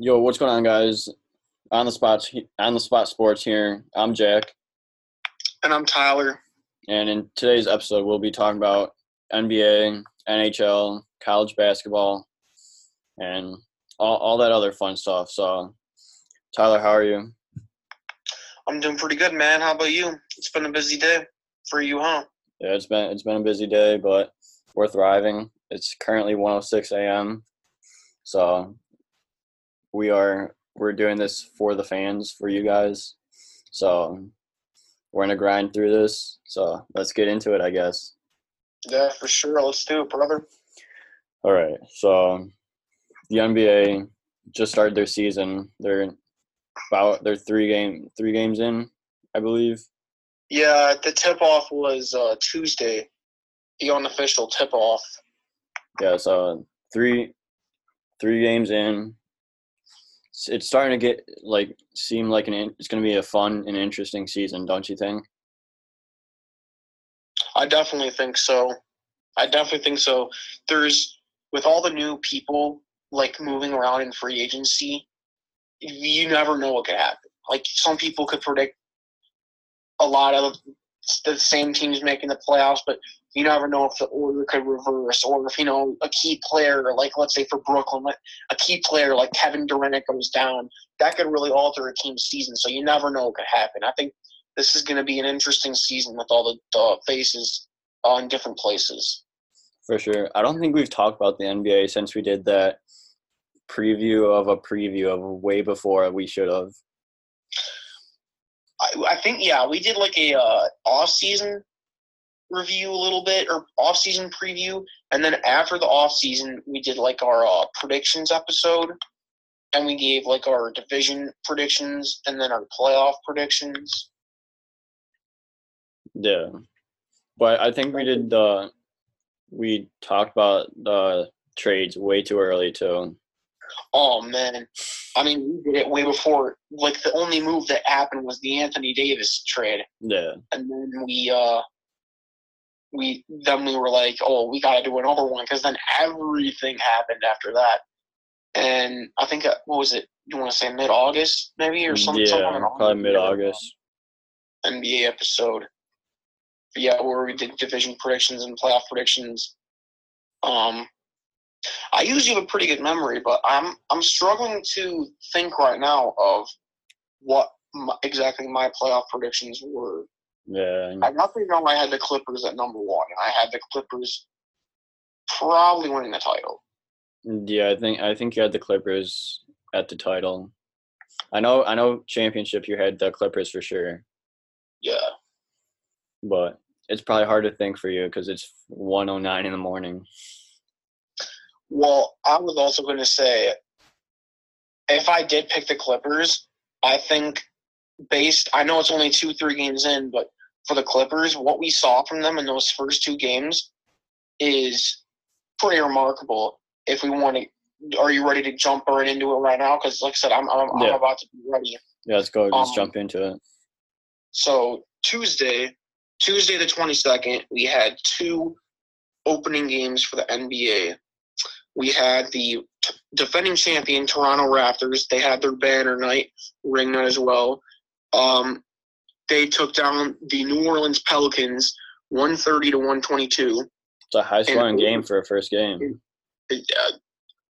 Yo, what's going on, guys? On the spot, on the spot sports here. I'm Jack, And I'm Tyler. and in today's episode, we'll be talking about NBA, NHL, college basketball, and all, all that other fun stuff. So, Tyler, how are you? I'm doing pretty good, man. How about you? It's been a busy day for you, huh? Yeah, it's been it's been a busy day, but we're thriving. It's currently 1:06 a.m. So we are we're doing this for the fans, for you guys. So we're gonna grind through this. So let's get into it, I guess. Yeah, for sure. Let's do it, brother. All right. So the NBA just started their season. They're about they're three game three games in, I believe. Yeah, the tip off was uh, Tuesday, the unofficial tip off. Yeah, so three three games in. It's- starting to get like seem like an in- it's going to be a fun and interesting season, don't you think? I definitely think so. I definitely think so. There's, with all the new people like moving around in free agency, you never know what could happen. Like some people could predict a lot of the same teams making the playoffs, but you never know if the order could reverse or if you know a key player, like let's say for Brooklyn, like a key player like Kevin Durant goes down, that could really alter a team's season. So you never know what could happen. I think this is going to be an interesting season with all the, the faces on different places. For sure. I don't think we've talked about the NBA since we did that preview of a preview of way before we should have. I, I think yeah, we did like a uh, off season review a little bit or off season preview, and then after the off season, we did like our uh, predictions episode, and we gave like our division predictions and then our playoff predictions. Yeah. But I think we did the we talked about the trades way too early too. Oh man, I mean we did it way before. Like the only move that happened was the Anthony Davis trade. Yeah. and then we uh we then we were like oh we got to do another one because then everything happened after that. And i think uh, what was it? You want to say mid-august maybe or something yeah, probably mid August. nba episode. But yeah where we did division predictions and playoff predictions. Um i usually have a pretty good memory but i'm i'm struggling to think right now of what my, exactly my playoff predictions were Yeah. I definitely know I had the Clippers at number one. I had the Clippers probably winning the title. Yeah, I think I think you had the Clippers at the title. I know I know championship you had the Clippers for sure, Yeah. but it's probably hard to think for you because it's 109 in the morning. Well, I was also going to say, if I did pick the Clippers, I think based, I know it's only two, three games in, but for the Clippers, what we saw from them in those first two games is pretty remarkable. If we want to, are you ready to jump right into it right now? Because, like I said, I'm, I'm, Yeah. I'm about to be ready. Yeah, let's go. Let's Um, jump into it. So Tuesday, Tuesday the twenty second, we had two opening games for the NBA. We had the t- defending champion Toronto Raptors. They had their banner night, ring night as well. Um, they took down the New Orleans Pelicans, one thirty to one twenty two. It's a high scoring game for a first game. uh,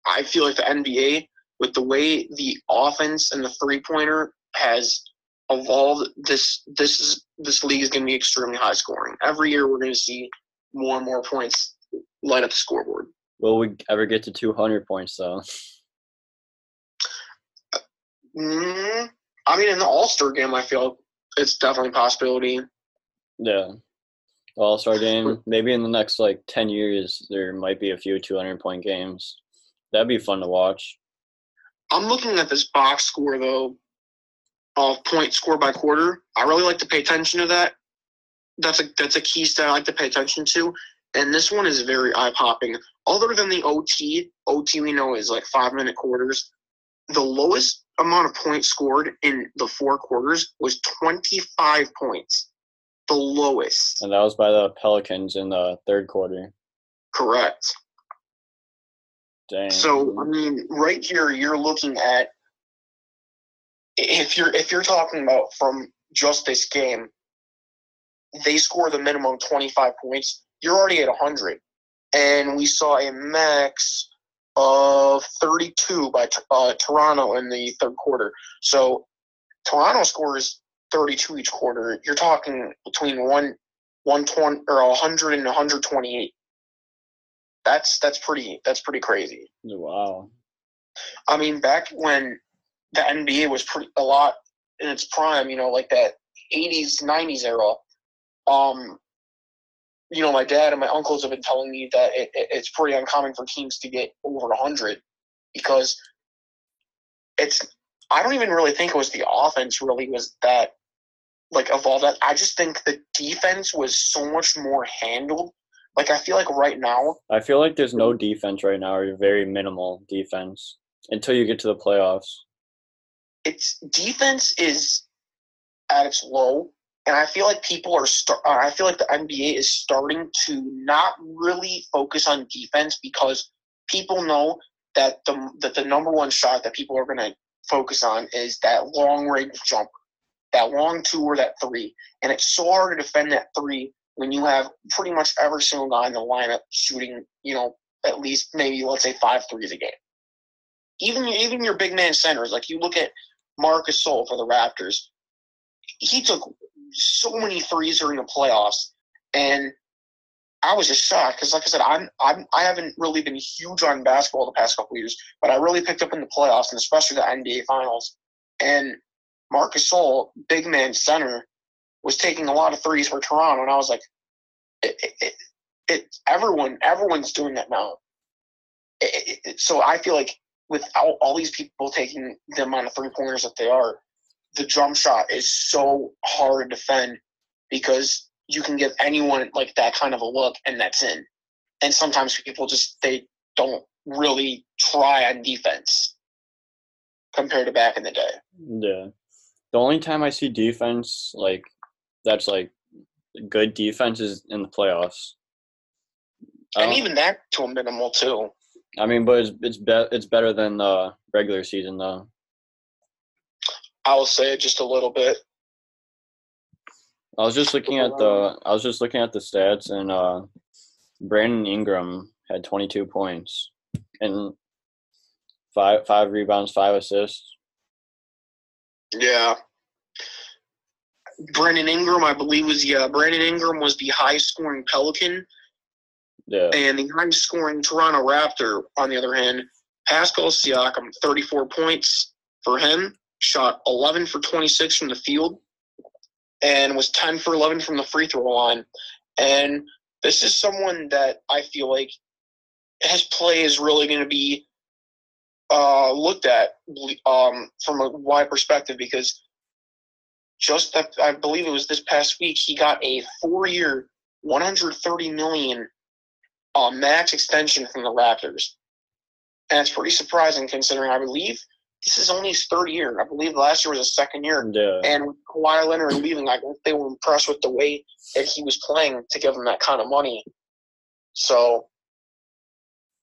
I feel like the NBA, with the way the offense and the three pointer has evolved, this this is this league is going to be extremely high scoring. Every year, we're going to see more and more points light up the scoreboard. Will we ever get to 200 points though? mm I mean, in the All Star game, I feel it's definitely a possibility. Yeah. All Star game. Maybe in the next like 10 years, there might be a few 200 point games. That'd be fun to watch. I'm looking at this box score though, of point score by quarter. I really like to pay attention to that. That's a that's a key stat I like to pay attention to. And this one is very eye popping. Other than the OT, OT we know is like five minute quarters. The lowest amount of points scored in the four quarters was 25 points. The lowest. And that was by the Pelicans in the third quarter. Correct. Dang. So I mean, right here you're looking at if you're if you're talking about from just this game, they score the minimum 25 points. You're already at 100, and we saw a max of 32 by uh, Toronto in the third quarter. So Toronto scores 32 each quarter. You're talking between one 120 or 100 and 128. That's that's pretty that's pretty crazy. wow. I mean, back when the NBA was pretty a lot in its prime, you know, like that 80s 90s era. Um, you know, my dad and my uncles have been telling me that it, it, it's pretty uncommon for teams to get over 100 because it's. I don't even really think it was the offense really was that like evolved. That. I just think the defense was so much more handled. Like I feel like right now, I feel like there's no defense right now, or very minimal defense until you get to the playoffs. It's defense is at its low and I feel like people are start. Uh, I feel like the NBA is starting to not really focus on defense because people know that the that the number one shot that people are going to focus on is that long range jumper, that long two or that three, and it's so hard to defend that three when you have pretty much every single guy in the lineup shooting, you know, at least maybe let's say five threes a game. Even even your big man centers, like you look at Marcus Gasol for the Raptors, he took so many threes during the playoffs, and I was just shocked because, like I said, I'm, I'm I haven't really been huge on basketball the past couple years, but I really picked up in the playoffs and especially the NBA Finals. And Marc Gasol, big man center, was taking a lot of threes for Toronto, and I was like, it, it, it, it everyone everyone's doing that now. so I feel like without all these people taking the amount of three pointers that they are, the jump shot is so hard to defend because you can give anyone like that kind of a look and that's in. And sometimes people just they don't really try on defense compared to back in the day. Yeah. The only time I see defense like that's like good defense is in the playoffs. And um, even that to a minimal too. I mean, but it's it's, be- it's better than the regular season though. I'll say it just a little bit. I was just looking at the I was just looking at the stats and uh Brandon Ingram had 22 points and five five rebounds, five assists. Yeah. Brandon Ingram, I believe, was yeah. Brandon Ingram was the high scoring Pelican. Yeah. And the high scoring Toronto Raptor, on the other hand, Pascal Siakam, 34 points for him shot 11 for 26 from the field and was 10 for 11 from the free throw line. And this is someone that I feel like his play is really going to be uh, looked at um, from a wide perspective because just that I believe it was this past week he got a four-year, 130 million uh, max extension from the Raptors, and it's pretty surprising considering I believe this is only his third year. I believe last year was his second year. Yeah. And with Kawhi Leonard leaving, I think they were impressed with the way that he was playing to give him that kind of money. So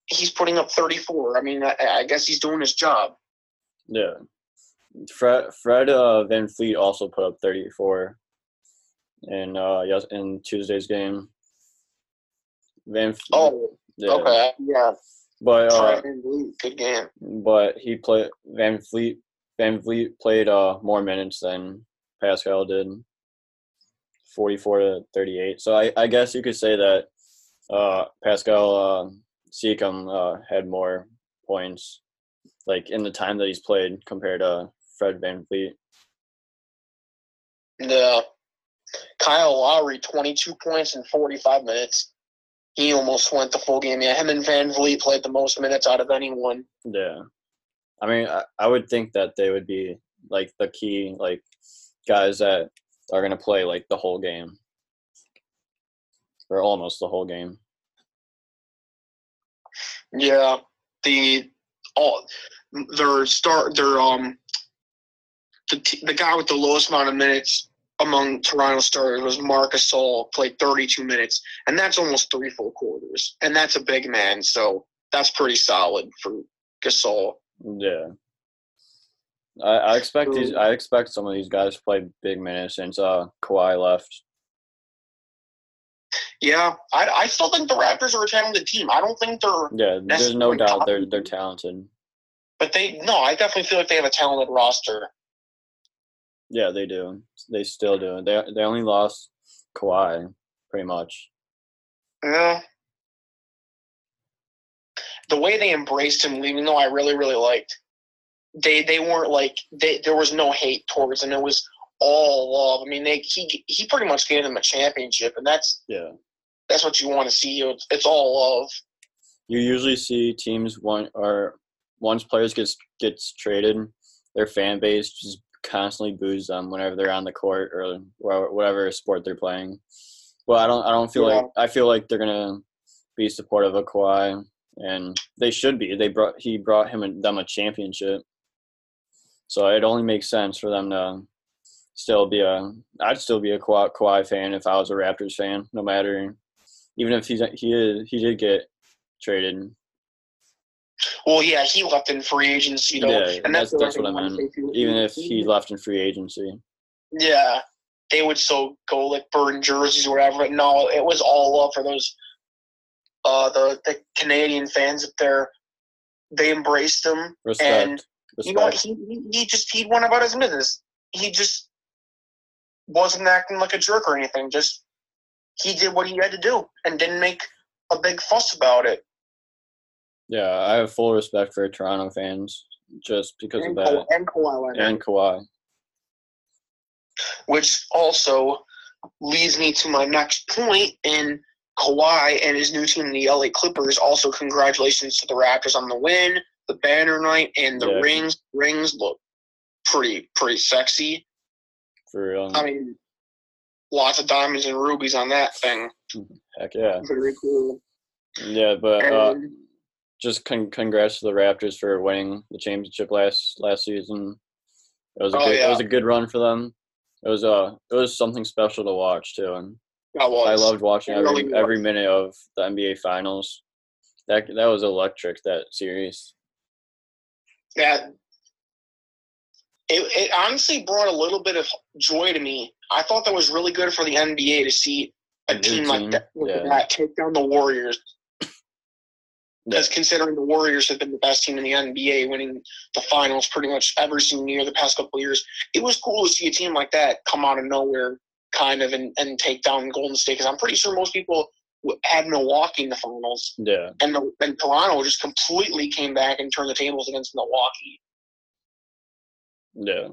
he's putting up 34. I mean, I, I guess he's doing his job. Yeah. Fred Fred uh, VanVleet also put up 34 in uh yes in Tuesday's game. Van Fleet, Oh, yeah. okay. Yeah. But uh, good game. But he played Van Fleet. VanVleet played uh more minutes than Pascal did. Forty-four to thirty-eight. So I, I guess you could say that uh Pascal uh, Siakam uh, had more points, like in the time that he's played compared to Fred VanVleet. Yeah. Kyle Lowry, 22 points in 45 minutes he almost went the full game. Yeah, him and VanVleet played the most minutes out of anyone. Yeah, I mean, I, I would think that they would be like the key like guys that are gonna play like the whole game or almost the whole game. Yeah, the all their start their um the the guy with the lowest amount of minutes among Toronto starters was Marcus Gasol, played 32 minutes, and that's almost three full quarters, and that's a big man. So that's pretty solid for Gasol. Yeah. I, I expect these. I expect some of these guys to play big minutes since uh Kawhi left. Yeah, I, I still think the Raptors are a talented team. I don't think they're, Yeah, there's no doubt they're they're talented. but they no. I definitely feel like they have a talented roster. Yeah, they do. They still do. They they only lost Kawhi, pretty much. Yeah. The way they embraced him leaving, though, I really, really liked. They they weren't like they there was no hate towards him. It was all love. I mean, they he he pretty much gave them a championship, and that's Yeah. that's what you want to see. It's, it's all love. You usually see teams one or once players gets gets traded, their fan base just constantly boos them whenever they're on the court or whatever sport they're playing. Well, I don't I don't feel like I feel like they're gonna be supportive of Kawhi, and they should be. They brought he brought him and them a championship, so it only makes sense for them to still be a. I'd still be a Kawhi, Kawhi fan if I was a Raptors fan, no matter even if he's he is he did get traded. Well, yeah, he left in free agency, though, Yeah, and that's, that's- that's what I meant. wanna say, too. Even if he left in free agency. Yeah, they would still go like burn jerseys or whatever. But no, it was all love for those uh the the Canadian fans up there. They embraced him. Respect. And You know what? He, he he just he went about his business. He just wasn't acting like a jerk or anything. Just he did what he had to do and didn't make a big fuss about it. Yeah, I have full respect for Toronto fans just because And, of that. and Kawhi Leonard. And Kawhi. which also leads me to my next point in Kawhi and his new team, the LA Clippers. Also, congratulations to the Raptors on the win, the banner night, and the Yeah. rings. Rings look pretty pretty sexy. For real. I mean, lots of diamonds and rubies on that thing. Heck yeah. Very cool. Yeah, but uh, And- just con- congrats to the Raptors for winning the championship last last season. It was a Oh, good, it was a good run for them. It was uh it was something special to watch too, and. I loved watching every really every minute of the NBA Finals. That that was electric. That series. that. It, it honestly brought a little bit of joy to me. I thought that was really good for the NBA to see a A new team like that, yeah. that take down the Warriors. Because considering the Warriors have been the best team in the NBA, winning the finals pretty much every single year the past couple of years, it was cool to see a team like that come out of nowhere, kind of, and, and take down Golden State. Because I'm pretty sure most people had Milwaukee in the finals, Yeah. and the, and Toronto just completely came back and turned the tables against Milwaukee. Yeah.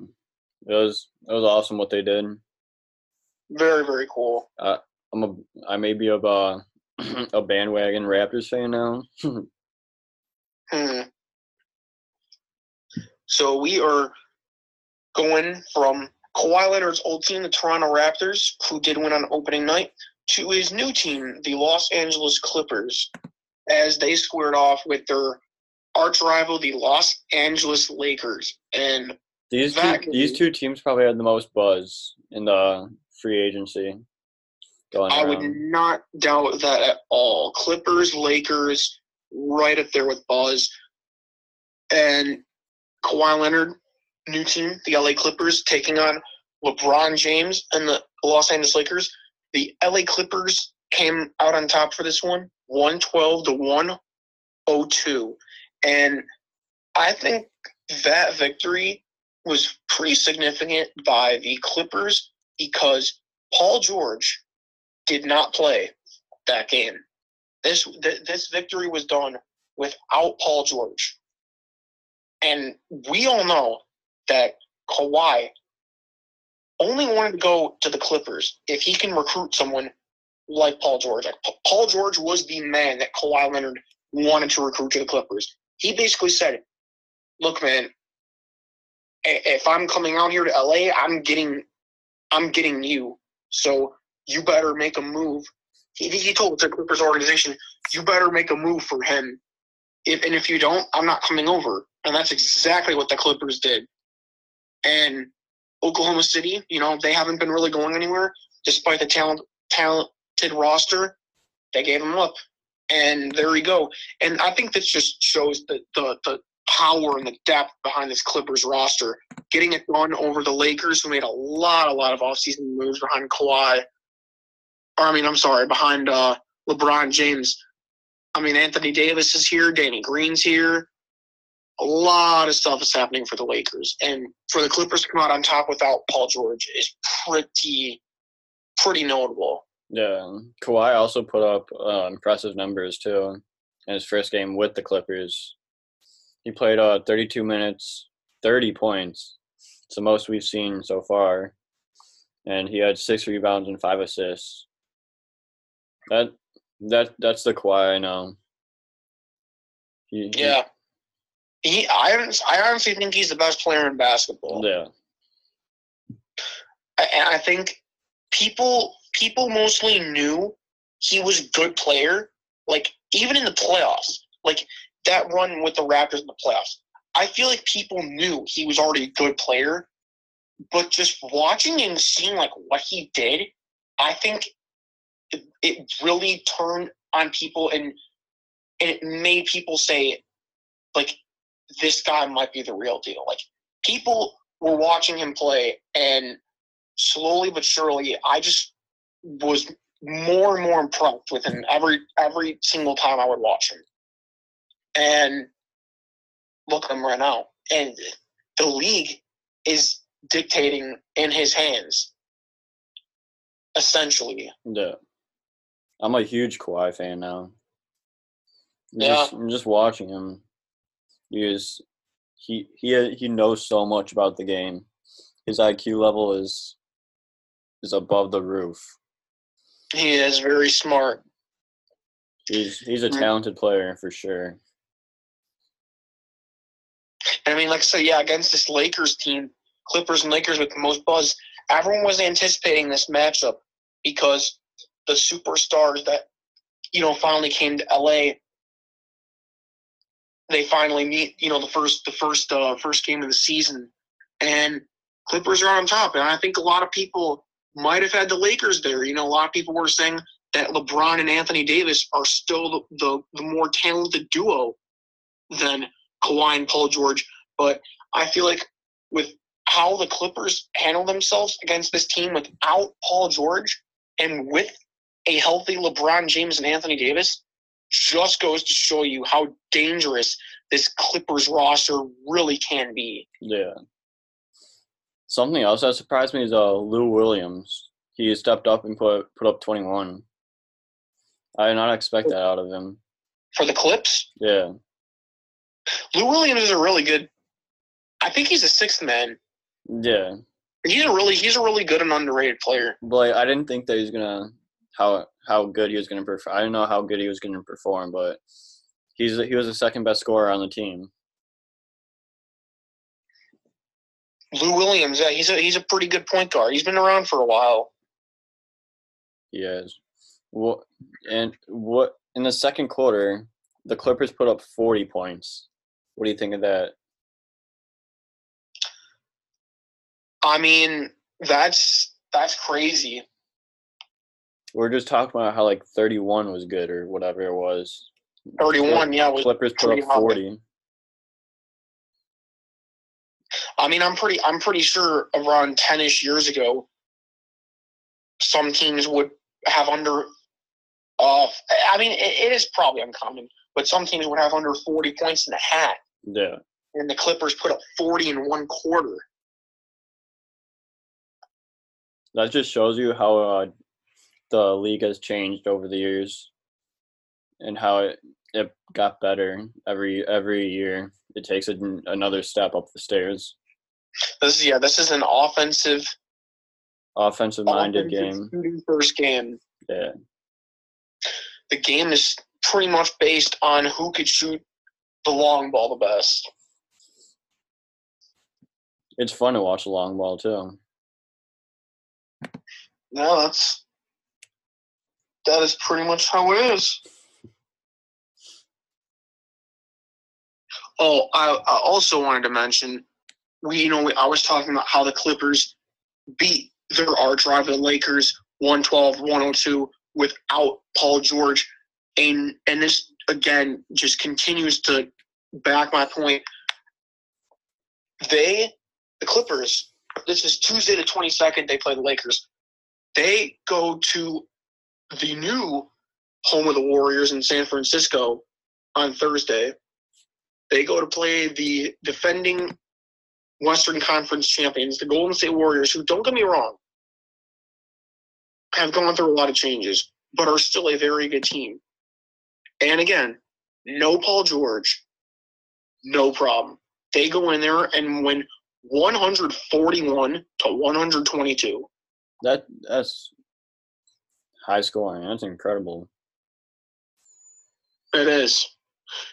It was it was awesome what they did. Very very cool. I'm a I may be of a uh, a bandwagon Raptors fan now. Hmm. So we are going from Kawhi Leonard's old team, the Toronto Raptors, who did win on opening night, to his new team, the Los Angeles Clippers, as they squared off with their arch rival, the Los Angeles Lakers. And These two, these two teams probably had the most buzz in the free agency going I would not doubt that at all. Clippers, Lakers, right up there with Buzz. And Kawhi Leonard, new team, the LA Clippers, taking on LeBron James and the Los Angeles Lakers. The LA Clippers came out on top for this one, 112 to 102. And I think that victory was pretty significant by the Clippers because Paul George did not play that game. This th- this victory was done without Paul George, and we all know that Kawhi only wanted to go to the Clippers if he can recruit someone like Paul George. Like, Pa- Paul George was the man that Kawhi Leonard wanted to recruit to the Clippers. He basically said, "Look, man, if I'm coming out here to LA, I'm getting, I'm getting you. So you better make a move." He, he told the Clippers organization, "You better make a move for him. If and if you don't, I'm not coming over." And that's exactly what the Clippers did. And Oklahoma City, you know, they haven't been really going anywhere despite the talent talented roster. They gave him up, And there you go. And I think this just shows the, the, the power and the depth behind this Clippers roster. Getting it done over the Lakers, who made a lot, a lot of offseason moves behind Kawhi. Or, I mean, I'm sorry, behind uh, LeBron James. I mean, Anthony Davis is here, Danny Green's here. A lot of stuff is happening for the Lakers. And for the Clippers to come out on top without Paul George is pretty, pretty notable. Yeah, Kawhi also put up uh, impressive numbers too in his first game with the Clippers. He played uh 32 minutes, 30 points. It's the most we've seen so far, and he had six rebounds and five assists. That that that's the Kawhi I know. He, he- Yeah. He, I, I honestly think he's the best player in basketball. yeah, and I think people people mostly knew he was a good player. Like even in the playoffs, like that run with the Raptors in the playoffs, I feel like people knew he was already a good player. But just watching and seeing like what he did, I think it, really turned on people and and it made people say, like, this guy might be the real deal. Like people were watching him play and slowly but surely, I just was more and more impressed with him every every single time I would watch him. And look at him right now. And the league is dictating in his hands, essentially. yeah. I'm a huge Kawhi fan now. I'm Yeah. Just, I'm just watching him. He is he he he knows so much about the game. His IQ level is is above the roof. He is very smart. He's he's a Mhm. talented player for sure. And I mean, like I said, yeah, against this Lakers team, Clippers and Lakers with the most buzz, everyone was anticipating this matchup because the superstars that, you know, finally came to LA, they finally meet, you know, the first the first uh first game of the season. And Clippers are on top. And I think a lot of people might have had the Lakers there. You know, a lot of people were saying that LeBron and Anthony Davis are still the, the, the more talented duo than Kawhi and Paul George. But I feel like with how the Clippers handle themselves against this team without Paul George and with a healthy LeBron James and Anthony Davis, just goes to show you how dangerous this Clippers roster really can be. Yeah. Something else that surprised me is uh Lou Williams. He stepped up and put put up 21. I did not expect that out of him. For the Clips, Yeah. Lou Williams is a really good. I think he's a sixth man. Yeah. He's a really he's a really good and underrated player. But like, I didn't think that he was gonna how how good he was gonna perform. I didn't know how good he was gonna perform, but he's he was the second best scorer on the team. Lou Williams, yeah, he's a he's a pretty good point guard. He's been around for a while. He is. What and what in the second quarter, the Clippers put up 40 points. What do you think of that? I mean, that's that's crazy. We are just talking about how like 31 was good or whatever it was. Thirty-one, yeah, was Clippers put up high. 40. I mean, I'm pretty, I'm pretty sure around ten-ish years ago, some teams would have under. Uh, I mean, it, it is probably uncommon, but some teams would have under forty points in a hat, Yeah. and the Clippers put up forty in one quarter. That just shows you how uh, the league has changed over the years and how it, it got better every every year. It takes an another step up the stairs. This is yeah, this is an offensive, Offensive minded game. first game. Yeah. The game is pretty much based on who could shoot the long ball the best. It's fun to watch the long ball too. No, that's that is pretty much how it is. Oh, I, I also wanted to mention, we you know we, I was talking about how the Clippers beat their arch rival the Lakers 112-102 without Paul George. And and this again just continues to back my point. They, the Clippers, this is Tuesday the 22nd, they play the Lakers. They go to the new home of the Warriors in San Francisco on Thursday. They go to play the defending Western Conference champions, the Golden State Warriors, who, don't get me wrong, have gone through a lot of changes, but are still a very good team. And again, no Paul George, no problem. They go in there and win 141 to 122. That that's high scoring. That's incredible. It is.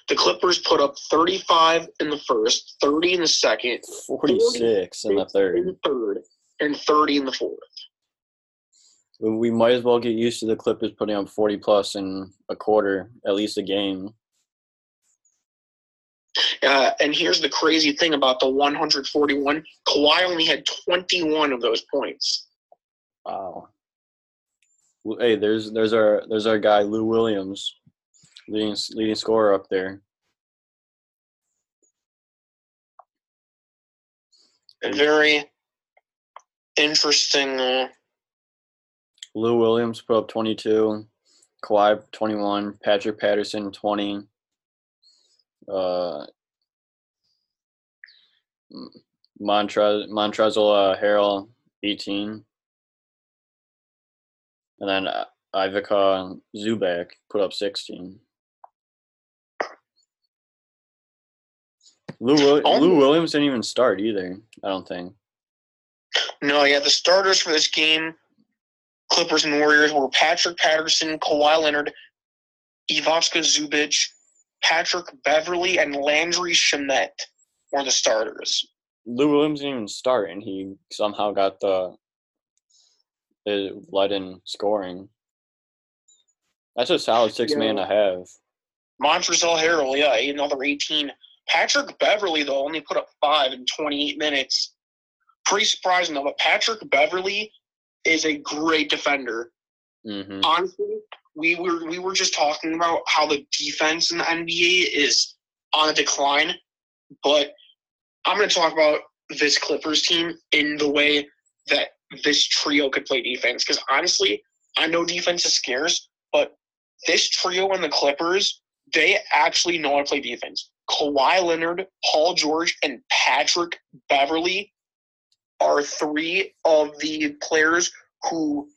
The Clippers put up 35 in the first, 30 in the second, 46 in the in third. the third, and 30 in the fourth. We might as well get used to the Clippers putting up 40 plus in a quarter, at least a game. Uh, and here's the crazy thing about the 141 Kawhi only had 21 of those points. Wow. Hey, there's there's our there's our guy Lou Williams, leading leading scorer up there. A very interesting. Uh, Lou Williams put up 22, Kawhi 21, Patrick Patterson 20, uh, Montrez Montrezl uh, Harrell 18, and then uh, Ivica Zubac put up 16. Lou, Will- Oh. Lou Williams didn't even start either. I don't think. no, yeah, the starters for this game, Clippers and Warriors, were Patrick Patterson, Kawhi Leonard, Ivica Zubac, Patrick Beverley, and Landry Shamet were the starters. Lou Williams didn't even start, and he somehow got the it led in scoring. That's a solid six man to have. Montrezl Harrell, yeah, another 18. Patrick Beverley, though, only put up five in 28 minutes. Pretty surprising, though, but Patrick Beverley is a great defender. hmm Honestly, we were we were just talking about how the defense in the NBA is on a decline, but I'm going to talk about this Clippers team in the way that this trio could play defense. Because honestly, I know defense is scarce, but this trio and the Clippers, they actually know how to play defense. Kawhi Leonard, Paul George, and Patrick Beverley are three of the players who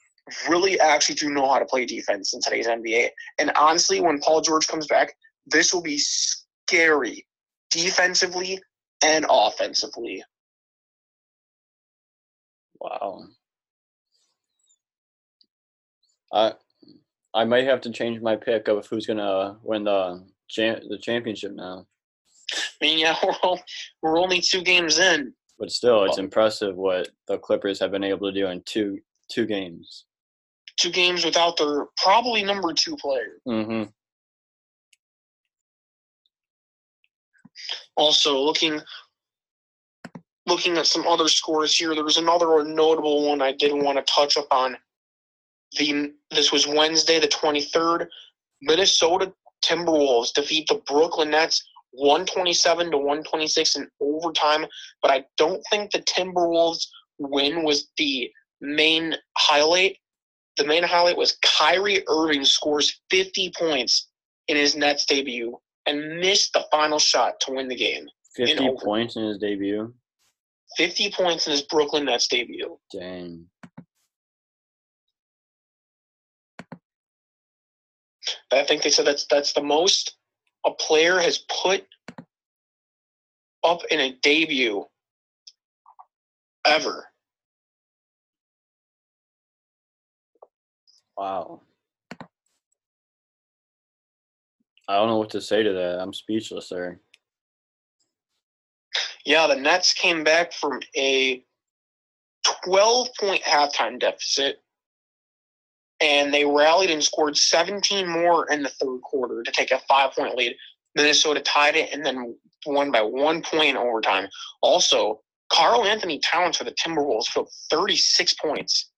really actually do know how to play defense in today's NBA. And honestly, when Paul George comes back, this will be scary defensively and offensively. Wow. I I might have to change my pick of who's gonna win the cha- the championship now. I mean, yeah, we're, all, we're only two games in. But still, it's impressive what the Clippers have been able to do in two two games. Two games without their probably number two player. Mm-hmm. Also, looking looking at some other scores here, there was another notable one I did want to touch upon. The this was Wednesday, the twenty third. Minnesota Timberwolves defeat the Brooklyn Nets one twenty seven to one twenty six in overtime. But I don't think the Timberwolves win was the main highlight. The main highlight was Kyrie Irving scores fifty points in his Nets debut and missed the final shot to win the game. Fifty over- points in his debut. 50 points in his Brooklyn Nets debut. Dang. I think they said that's that's the most a player has put up in a debut ever. Wow. I don't know what to say to that. I'm speechless there. Yeah, the Nets came back from a 12 point halftime deficit and they rallied and scored 17 more in the third quarter to take a five point lead. Minnesota tied it and then won by one point in overtime. Also, Karl-Anthony Towns for the Timberwolves put 36 points.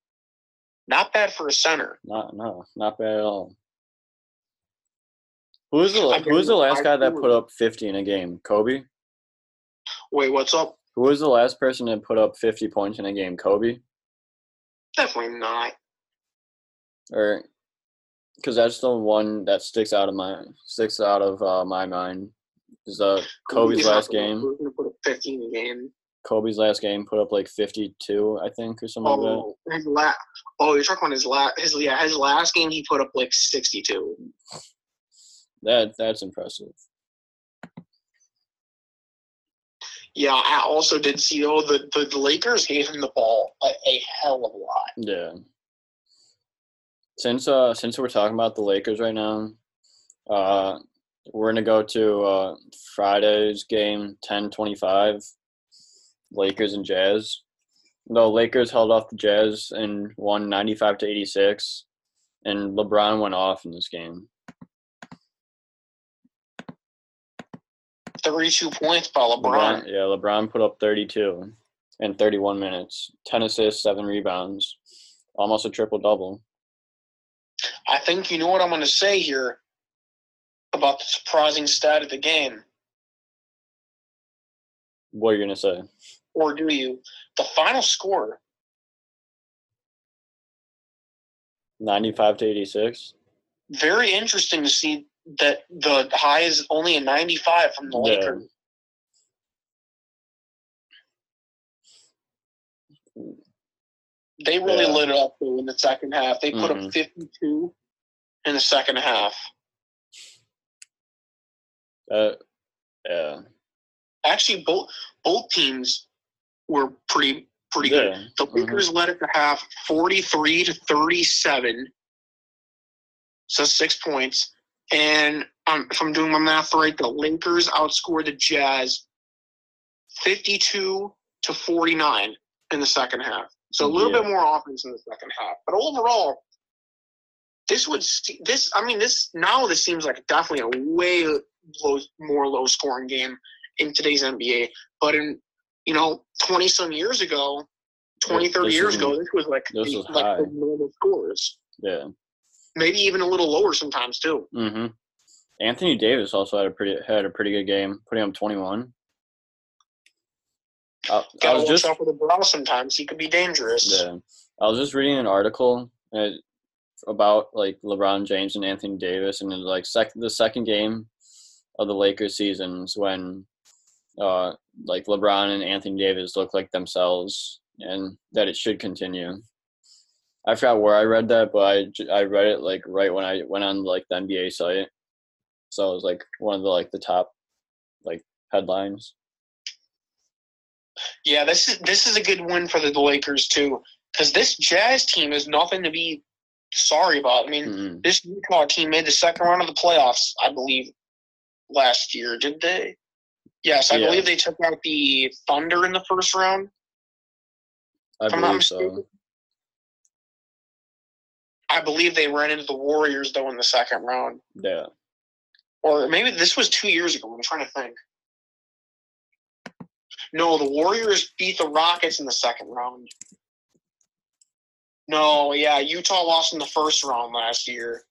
Not bad for a center. Not no, not bad at all. Who was the I Who was the last guy that put up fifty in a game? Kobe. Wait, what's up? Who was the last person to put up fifty points in a game? Kobe. Definitely not. or because that's the one that sticks out of my sticks out of uh, my mind is uh Kobe's He's last game. gonna put up 15 a game. Kobe's last game put up like fifty two, I think, or something like Oh, his la- Oh, you're talking about his last. His yeah, his last game he put up like 62. that. That that's impressive. Yeah, I also did see the, the the Lakers gave him the ball a, a hell of a lot. Yeah. Since uh since we're talking about the Lakers right now, uh we're gonna go to uh Friday's game ten twenty five. Lakers and Jazz. The Lakers held off the Jazz and won ninety five to eighty six. And LeBron went off in this game. 32 points by LeBron. LeBron yeah, LeBron put up thirty two in thirty one minutes. Ten assists, seven rebounds. Almost a triple double. I think you know what I'm going to say here about the surprising stat of the game, What are you gonna say? or do you? The final score. Ninety five to eighty six? Very interesting to see that the high is only a 95 from the Yeah. Lakers. They really Yeah. lit it up though in the second half. They put up Mhm. 52 in the second half. Uh, yeah. Actually, both both teams were pretty pretty good. Yeah. The Mhm. Lakers led it to half 43 to 37. So six points. And um, if I'm doing my math right, the Lakers outscored the Jazz 52 to 49 in the second half. So a little Yeah. bit more offense in the second half. But overall, this would this I mean this now this seems like definitely a way low, more low scoring game in today's NBA. But in you know 20 some years ago, 20 30 this years was- ago, this was like this the, was like the normal scores. Yeah. Maybe even a little lower sometimes too. hmm Anthony Davis also had a pretty had a pretty good game, putting up twenty one. I, was just the ball sometimes. He could be dangerous. yeah, I was just reading an article uh, about like LeBron James and Anthony Davis, and it was like sec- the second game of the Lakers seasons when uh like LeBron and Anthony Davis look like themselves, and that it should continue. I forgot where I read that, but I, I read it like right when I went on like the NBA site. So it was like one of the like the top like headlines. Yeah, this is this is a good win for the Lakers too, because this Jazz team is nothing to be sorry about. I mean, Mm-mm. this Utah team made the second round of the playoffs, I believe, last year. Did they? Yes, I Yeah. believe they took out the Thunder in the first round. I If I'm not believe so. I believe they ran into the Warriors though in the second round, Yeah. or maybe this was two years ago. I'm trying to think. No, the Warriors beat the Rockets in the second round. No, yeah, Utah lost in the first round last year.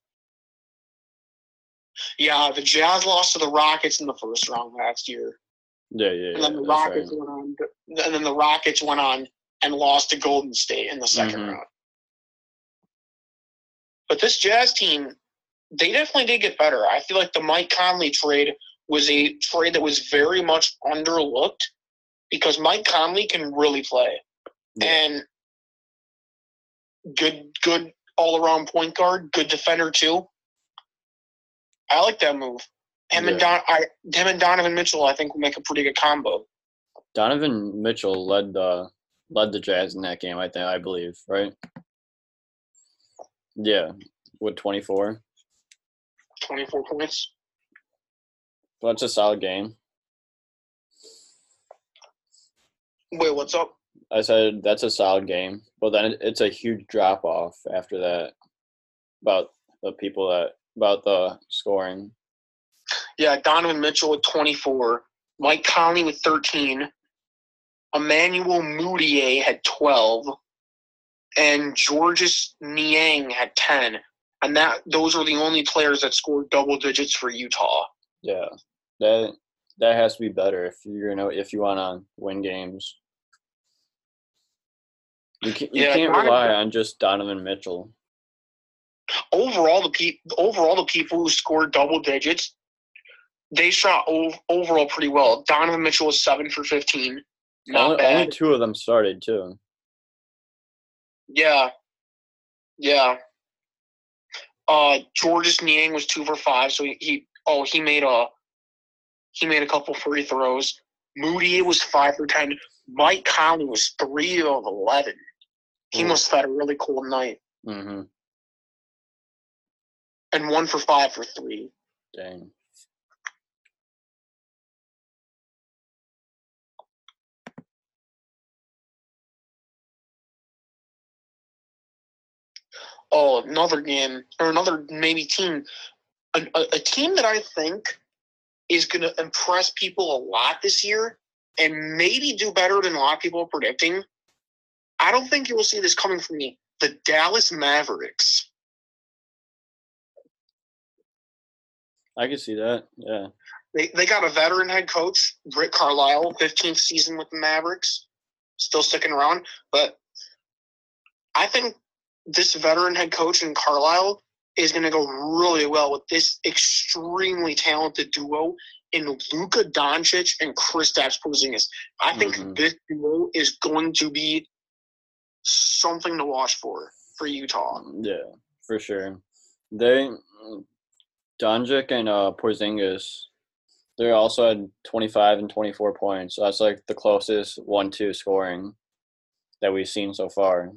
Yeah, the Jazz lost to the Rockets in the first round last year, Yeah, yeah, and then the Rockets right. went on. And then the Rockets went on and lost to Golden State in the 2nd Mhm. round. But this Jazz team, they definitely did get better. I feel like the Mike Conley trade was a trade that was very much underlooked because Mike Conley can really play Yeah. and good, good all around point guard, good defender too. I like that move. Him and Don, I, him and Donovan Mitchell, I think will make a pretty good combo. Donovan Mitchell led the led the Jazz in that game. I think I believe right. Yeah, with twenty four. Twenty four points. Well, That's a solid game. Wait, what's up? I said that's a solid game, but then it's a huge drop off after that. About the people that about the scoring. Yeah, Donovan Mitchell with 24, Mike Conley with 13, Emmanuel Mudiay had 12, and Georges Niang had 10. and that those are the only players that scored double digits for Utah. Yeah, that that has to be better if you're gonna if you want to win games. You, can, you Yeah, can't rely on just Donovan Mitchell. Overall, the pe- overall the people who scored double digits, they shot ov- overall pretty well. Donovan Mitchell was seven for fifteen, not Only, bad. only two of them started too. Yeah. Yeah. Uh Georges Niang was two for five, so he, he oh he made a he made a couple free throws. Moody was five for ten. Mike Conley was three of eleven. He Ooh. must have had a really cool night. hmm And one for five for three. Dang. Oh, another game or another maybe team, a, a, team that I think is going to impress people a lot this year and maybe do better than a lot of people are predicting. I don't think you will see this coming from me. The Dallas Mavericks. I can see that. Yeah. They they got a veteran head coach, Rick Carlisle, 15th season with the Mavericks, still sticking around. But I think this veteran head coach in Carlisle is going to go really well with this extremely talented duo in Luka Doncic and Kristaps Porzingis. I think Mhm. this duo is going to be something to watch for for Utah. Yeah, for sure. They, Doncic and uh, Porzingis, they also had 25 and 24 points. So that's like the closest one-two scoring that we've seen so far.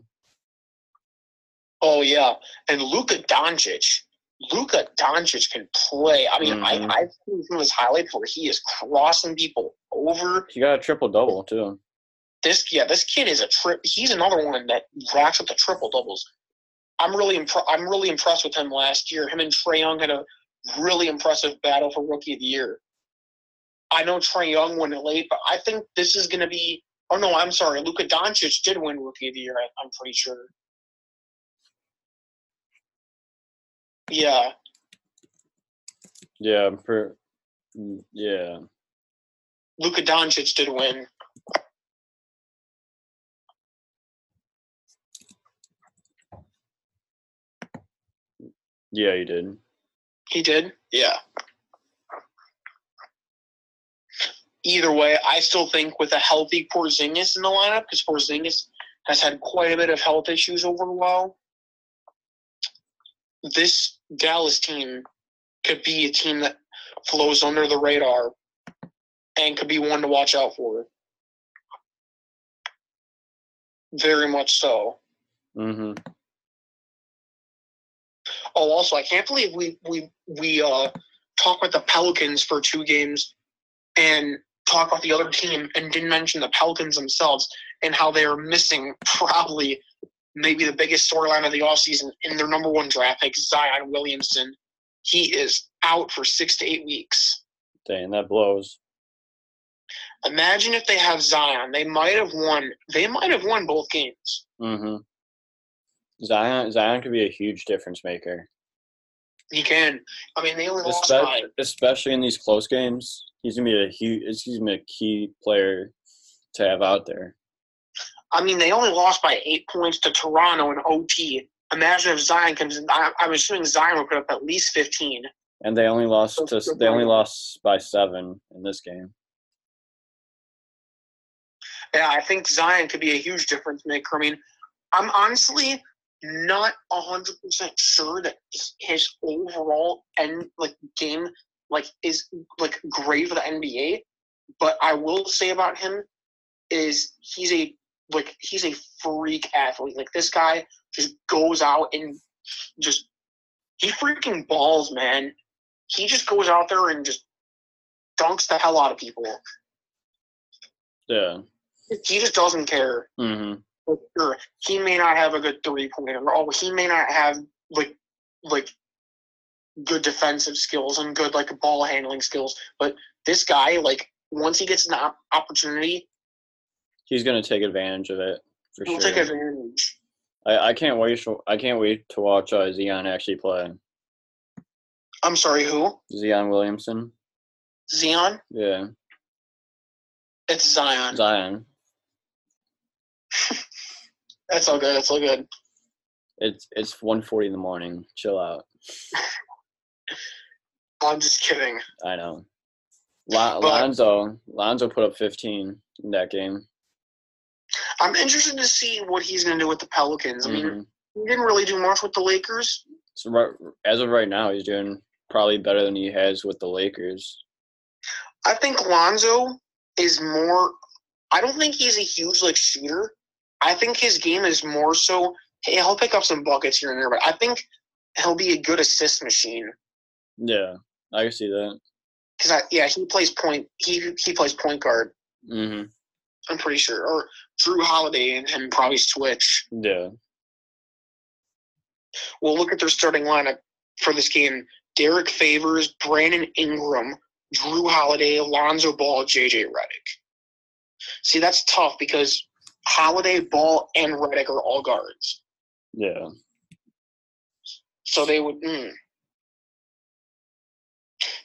Oh yeah, and Luka Doncic. Luka Doncic can play. I mean, Mhm. I, I've seen some of his highlights where he is crossing people over. He got a triple double too. This, yeah, this kid is a trip. He's another one that racks up the triple doubles. I'm really, impre- I'm really impressed with him last year. Him and Trae Young had a really impressive battle for Rookie of the Year. I know Trae Young won it late, but I think this is going to be. Oh no, I'm sorry. Luka Doncic did win Rookie of the Year. I, I'm pretty sure. Yeah. Yeah, per, yeah. Luka Doncic did win. Yeah, he did. He did? Yeah. Either way, I still think with a healthy Porzingis in the lineup, because Porzingis has had quite a bit of health issues over a while, this Dallas team could be a team that flows under the radar and could be one to watch out for. Very much so. Mm-hmm. Oh, also, I can't believe we we we uh talk about the Pelicans for two games and talk about the other team and didn't mention the Pelicans themselves and how they are missing probably maybe the biggest storyline of the offseason in their number one draft pick, Zion Williamson. He is out for six to eight weeks. Dang, that blows. Imagine if they have Zion. They might have won. They might have won both games. Mm-hmm. Zion, Zion could be a huge difference maker, He can. I mean, they only lost by especially, especially in these close games. He's gonna be a huge. He's gonna be a key player to have out there. I mean, they only lost by eight points to Toronto in OT. Imagine if Zion comes in. I, I'm assuming Zion will put up at least 15. And they only lost to. They only lost by seven in this game. Yeah, I think Zion could be a huge difference maker. I mean, I'm honestly not 100% sure that his overall end like game like is like great for the NBA, but I will say about him is he's a like he's a freak athlete. Like this guy just goes out and just he freaking balls, man. He just goes out there and just dunks the hell out of people. Yeah. He just doesn't care. hmm for sure. He may not have a good three pointer. Oh, he may not have like like good defensive skills and good like ball handling skills. But this guy, like once he gets an op- opportunity, He's gonna take advantage of it for he'll sure. take advantage. I, I can't wait. For, I can't wait to watch uh, Zion actually play. I'm sorry, who? Zion Williamson. Zion? Yeah, It's Zion. Zion. That's all good. That's all good. It's it's 1.40 in the morning. Chill out. I'm just kidding. I know. Lon- But- Lonzo Lonzo put up 15 in that game. I'm interested to see what he's going to do with the Pelicans. I mean, Mhm. he didn't really do much with the Lakers. So right, as of right now, he's doing probably better than he has with the Lakers. I think Lonzo is more. I don't think he's a huge like shooter. I think his game is more so. Hey, he'll pick up some buckets here and there, but I think he'll be a good assist machine. Yeah, I can see that. Because I yeah, he plays point. He he plays point guard. hmm I'm pretty sure. Or Jrue Holiday and him probably switch. Yeah. Well, look at their starting lineup for this game: Derrick Favors, Brandon Ingram, Jrue Holiday, Alonzo Ball, JJ Redick. See, that's tough because Holiday, Ball, and Redick are all guards. Yeah. So they would. Mm.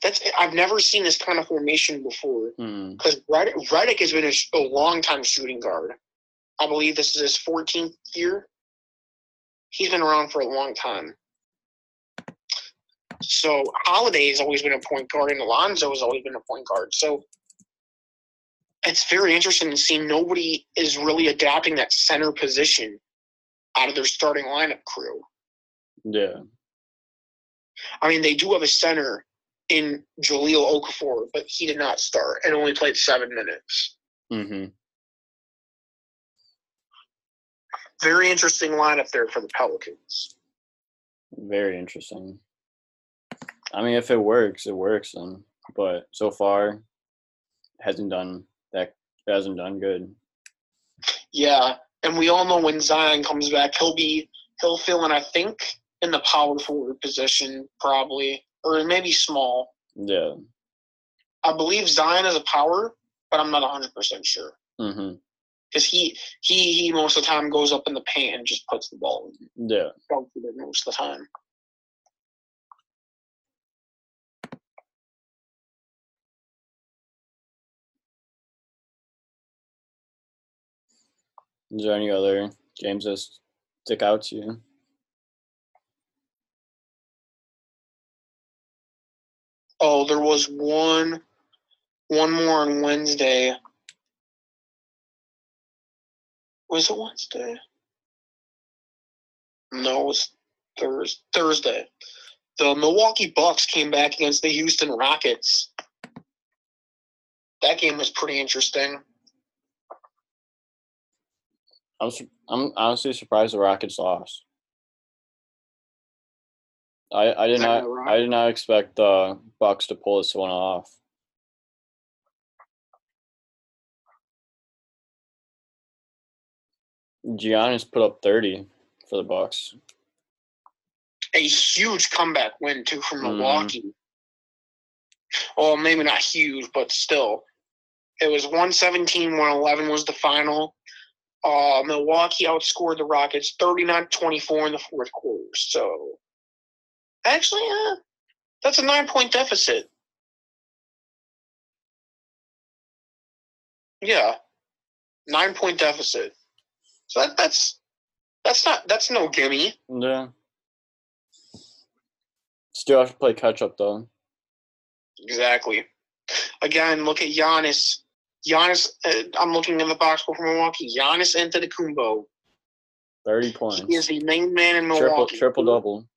That's I've never seen this kind of formation before Mm. because Redick, Redick has been a, sh- a long time shooting guard. I believe this is his 14th year. He's been around for a long time. So Holiday has always been a point guard, and Alonzo has always been a point guard. So it's very interesting to see nobody is really adapting that center position out of their starting lineup crew. Yeah. I mean, they do have a center in Jahlil Okafor, but he did not start and only played seven minutes. hmm Very interesting lineup there for the Pelicans. Very interesting. I mean, if it works, it works. Then, but so far, hasn't done that. Hasn't done good. Yeah, and we all know when Zion comes back, he'll be he'll fill in. I think in the power forward position, probably, or maybe small. Yeah. I believe Zion is a power, but I'm not 100 percent sure mm-hmm. because he he he most of the time goes up in the paint and just puts the ball in Yeah. most of the time. Is there any other games that stick out to you? Oh, there was one one more on Wednesday. Was it Wednesday? No, it was Thurs Thursday. The Milwaukee Bucks came back against the Houston Rockets. That game was pretty interesting. I'm I'm honestly surprised the Rockets lost. I I did not. I did not expect the Bucks to pull this one off. Giannis put up 30 for the Bucks. A huge comeback win too from Mhm. Milwaukee. Well, maybe not huge, but still. It was 117, 111 was the final. Uh, Milwaukee outscored the Rockets 39 24 in the fourth quarter. So, actually, uh, that's a nine point deficit. Yeah, nine point deficit. So that, that's that's not that's no gimme. Yeah. Still have to play catch up though. Exactly. Again, look at Giannis. Giannis, uh, I'm looking in the box score for Milwaukee. Giannis Antetokounmpo. 30 points. He is the main man in Triple Milwaukee. triple double.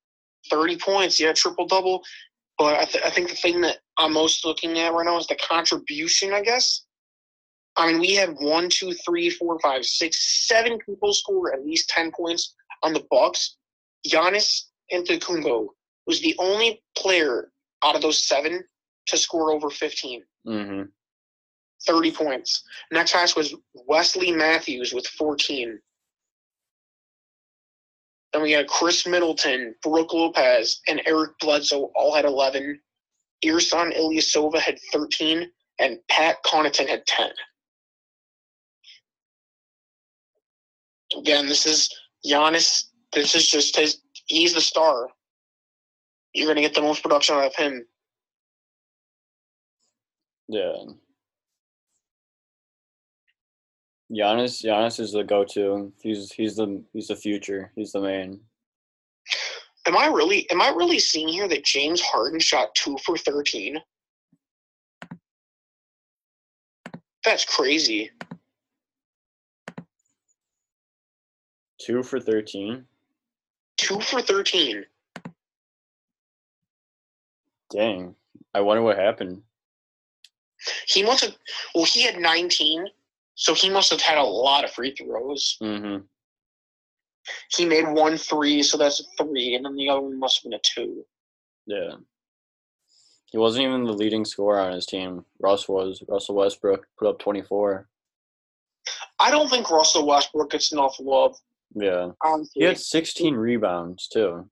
30 points, yeah, triple double. But I, th- I think the thing that I'm most looking at right now is the contribution, I guess. I mean, we have one, two, three, four, five, six, seven people score at least 10 points on the Bucks. Giannis Antetokounmpo was the only player out of those seven to score over 15. Mm-hmm. 30 points. Next highest was Wesley Matthews with 14. Then we had Khris Middleton, Brook Lopez, and Eric Bledsoe all had 11. Ersan Ilyasova had 13, and Pat Connaughton had 10. Again, this is Giannis, this is just his. He's the star. You're gonna get the most production out of him. Yeah. Giannis, Giannis is the go-to. He's he's the he's the future. He's the main. Am I really? Am I really seeing here that James Harden shot two for thirteen? That's crazy. Two for thirteen. Two for thirteen. Dang. I wonder what happened. He must have. Well, he had nineteen, so he must have had a lot of free throws. Mm-hmm. He made one three, so that's a three, and then the other one must have been a two. Yeah. He wasn't even the leading scorer on his team. Russ was. Russell Westbrook put up 24. I don't think Russell Westbrook gets enough love. Yeah. Honestly. He had 16 rebounds, too.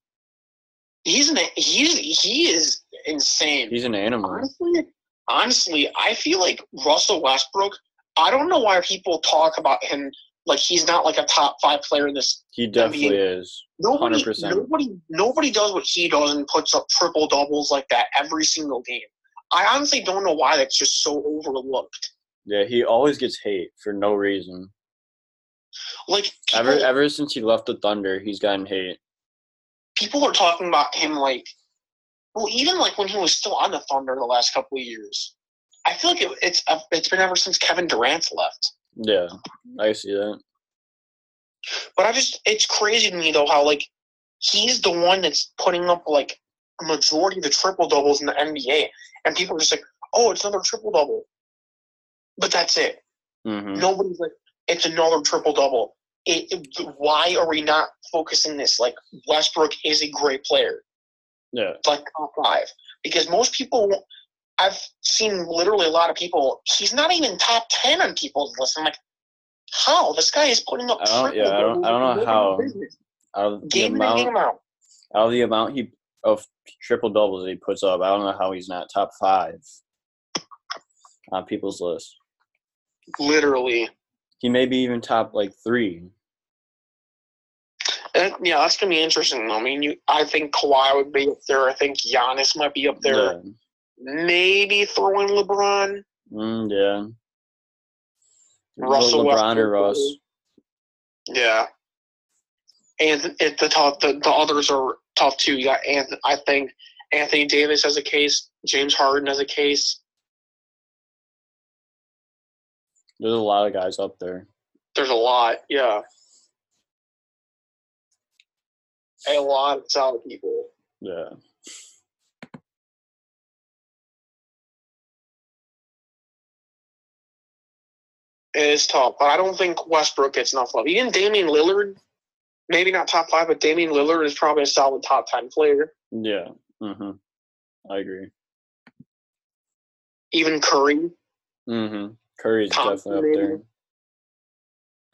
he's an he's he is insane. He's an animal. honestly, honestly, I feel like Russell Westbrook. I don't know why people talk about him like he's not like a top five player in this. He definitely is. Nobody, 100%. nobody, nobody does what he does and puts up triple doubles like that every single game. I honestly don't know why that's just so overlooked. Yeah, he always gets hate for no reason. Like Ever ever since he left the Thunder, he's gotten hate. people are talking about him like, well, even like when he was still on the Thunder the last couple of years. I feel like it, it's it's been ever since Kevin Durant's left. Yeah, I see that. But I just it's crazy to me though how like he's the one that's putting up like a majority of the triple doubles in the NBA, and people are just like, oh, it's another triple double. But that's it. hmm Nobody's like, it's another triple double. Why are we not focusing this? Like Westbrook is a great player, Yeah, It's like top five, because most people. I've seen literally a lot of people. He's not even top ten on people's list. I'm like, how this guy is putting up? I don't- yeah, I don't- I don't know how. out Game in and game amount, out. out of the amount he of triple doubles he puts up, I don't know how he's not top five on people's list. Literally. He may be even top like three. And, yeah, that's gonna be interesting. I mean, you, I think Kawhi would be up there. I think Giannis might be up there. Yeah. Maybe throw in LeBron. Mm, yeah. Russell LeBron or. Russ. Yeah. And it, the top, the, the others are tough too. You got Anthony, I think Anthony Davis has a case. James Harden has a case. There's a lot of guys up there. There's a lot. Yeah. A lot of solid people. Yeah. Is tough, but I don't think Westbrook gets enough love. Even Damian Lillard, maybe not top five, but Damian Lillard is probably a solid top ten player. Yeah. hmm I agree. Even Curry. hmm Curry's Thompson, definitely up there. maybe.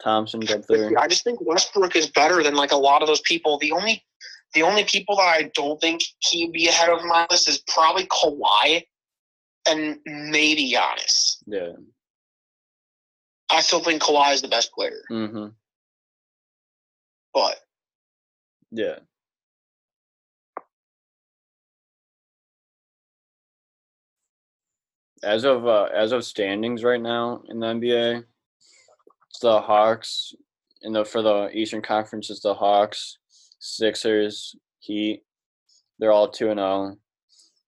Thompson's up there. I just think Westbrook is better than like a lot of those people. The only the only people that I don't think he'd be ahead of my list is probably Kawhi and maybe Giannis. Yeah. I still think Kawhi is the best player, hmm but Yeah. As of uh, as of standings right now in the NBA, it's the Hawks. In the for the Eastern Conference, it's the Hawks, Sixers, Heat. They're all two and zero.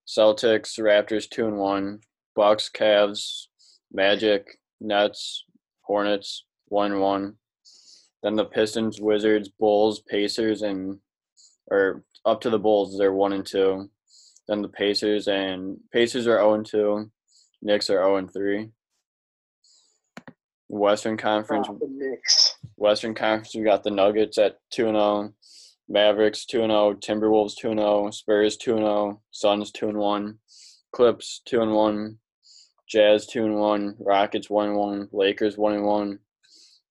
Celtics, Raptors two and one. Bucks, Cavs, Magic, Nets, Hornets one and one. Then the Pistons, Wizards, Bulls, Pacers, and or up to the Bulls, they're one and two. Then the Pacers and Pacers are zero and two. Knicks are zero and three. Western Conference, not the Knicks. Western Conference, we got the Nuggets at two and zero. Mavericks two and zero. Timberwolves two and zero. Spurs two and zero. Suns two and one. Clips two and one. Jazz two and one. Rockets one and one. Lakers one and one.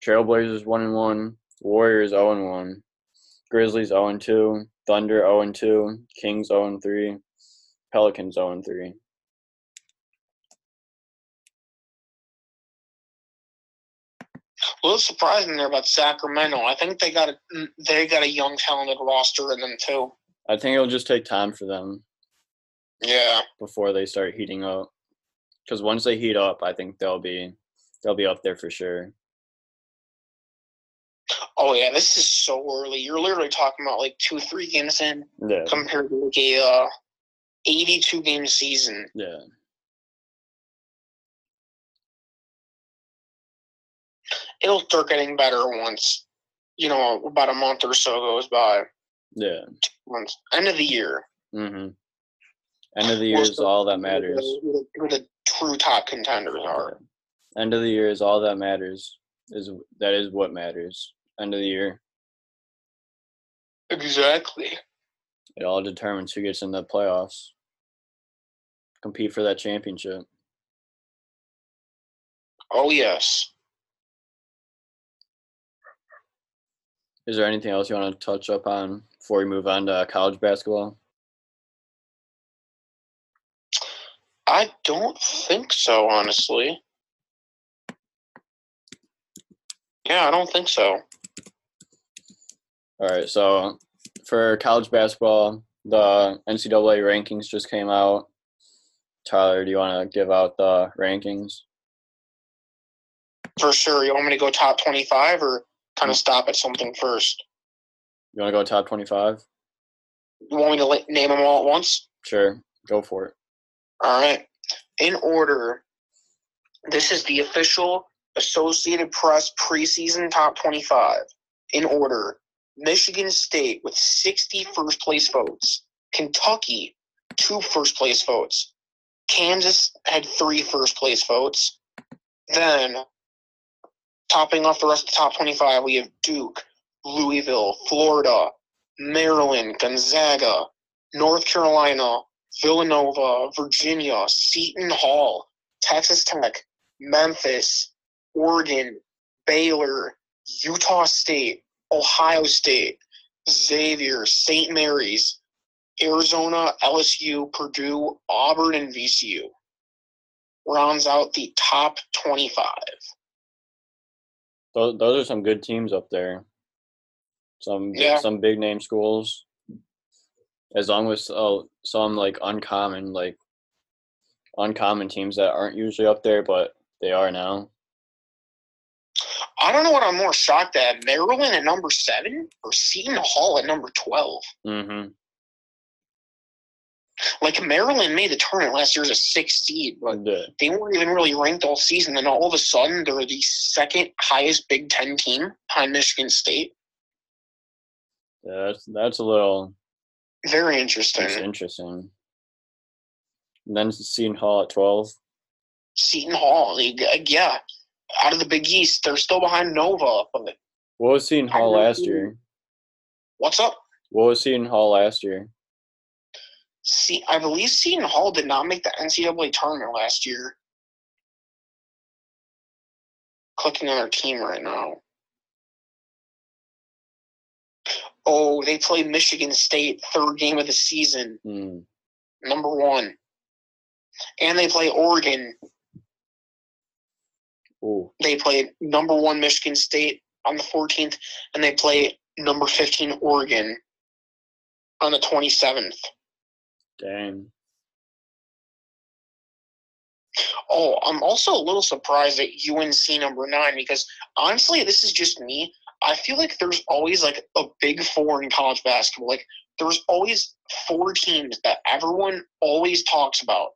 Trailblazers one and one. Warriors zero and one. Grizzlies zero and two. Thunder zero and two. Kings zero and three. Pelicans zero and three. A little surprising there about Sacramento. I think they got a they got a young, talented roster in them too. I think it'll just take time for them Yeah, before they start heating up. Because once they heat up, I think they'll be they'll be up there for sure. Oh yeah, this is so early. You're literally talking about like two, three games in Yeah, compared to like a uh, 82 game season. yeah, It'll start getting better once, you know, about a month or so goes by. yeah. Once end of the year, Mm-hmm. End of the year is all that matters. Who the, who the true top contenders are. End of the year is all that matters. Is that is what matters. End of the year, Exactly. it all determines who gets in the playoffs. Compete for that championship. Oh yes. Is there anything else you want to touch up on before we move on to college basketball? I don't think so, honestly. Yeah, I don't think so. All right, so for college basketball, the NCAA rankings just came out. Tyler, do you want to give out the rankings? For sure. You want me to go top 25 or kind of mm. stop at something first? You want to go top 25? You want me to name them all at once? Sure, go for it. All right. In order, this is the official Associated Press preseason top 25. In order, Michigan State with 60 first place votes, Kentucky, two first place votes, Kansas had three first place votes. Then, topping off the rest of the top 25, we have Duke, Louisville, Florida, Maryland, Gonzaga, North Carolina, Villanova, Virginia, Seton Hall, Texas Tech, Memphis, Oregon, Baylor, Utah State, Ohio State, Xavier, St. Mary's, Arizona, LSU, Purdue, Auburn, and VCU. Rounds out the top 25. Those, those are some good teams up there. Some Yeah. some big name schools. As long as uh, some like uncommon like uncommon teams that aren't usually up there, but they are now. I don't know what I'm more shocked at Maryland at number seven or Seton Hall at number 12. Mm-hmm. Like Maryland made the tournament last year as a sixth seed, but Yeah. they weren't even really ranked all season. Then all of a sudden, they're the second highest Big Ten team behind Michigan State. yeah, that's that's a little Very that's interesting. interesting. And then Seton Hall at twelve. Seton Hall, yeah, out of the Big East, they're still behind Nova. But What was Seton Hall last year? what's up? What was Seton Hall last year? See, I believe Seton Hall did not make the NCAA tournament last year. Clicking on their team right now. Oh, they play Michigan State third game of the season, Hmm. number one, and they play Oregon. Ooh, They play number one Michigan State on the 14th, and they play number 15 Oregon on the 27th. dang. Oh, I'm also a little surprised at UNC number nine because honestly, this is just me. I feel like there's always like a big four in college basketball. Like there's always four teams that everyone always talks about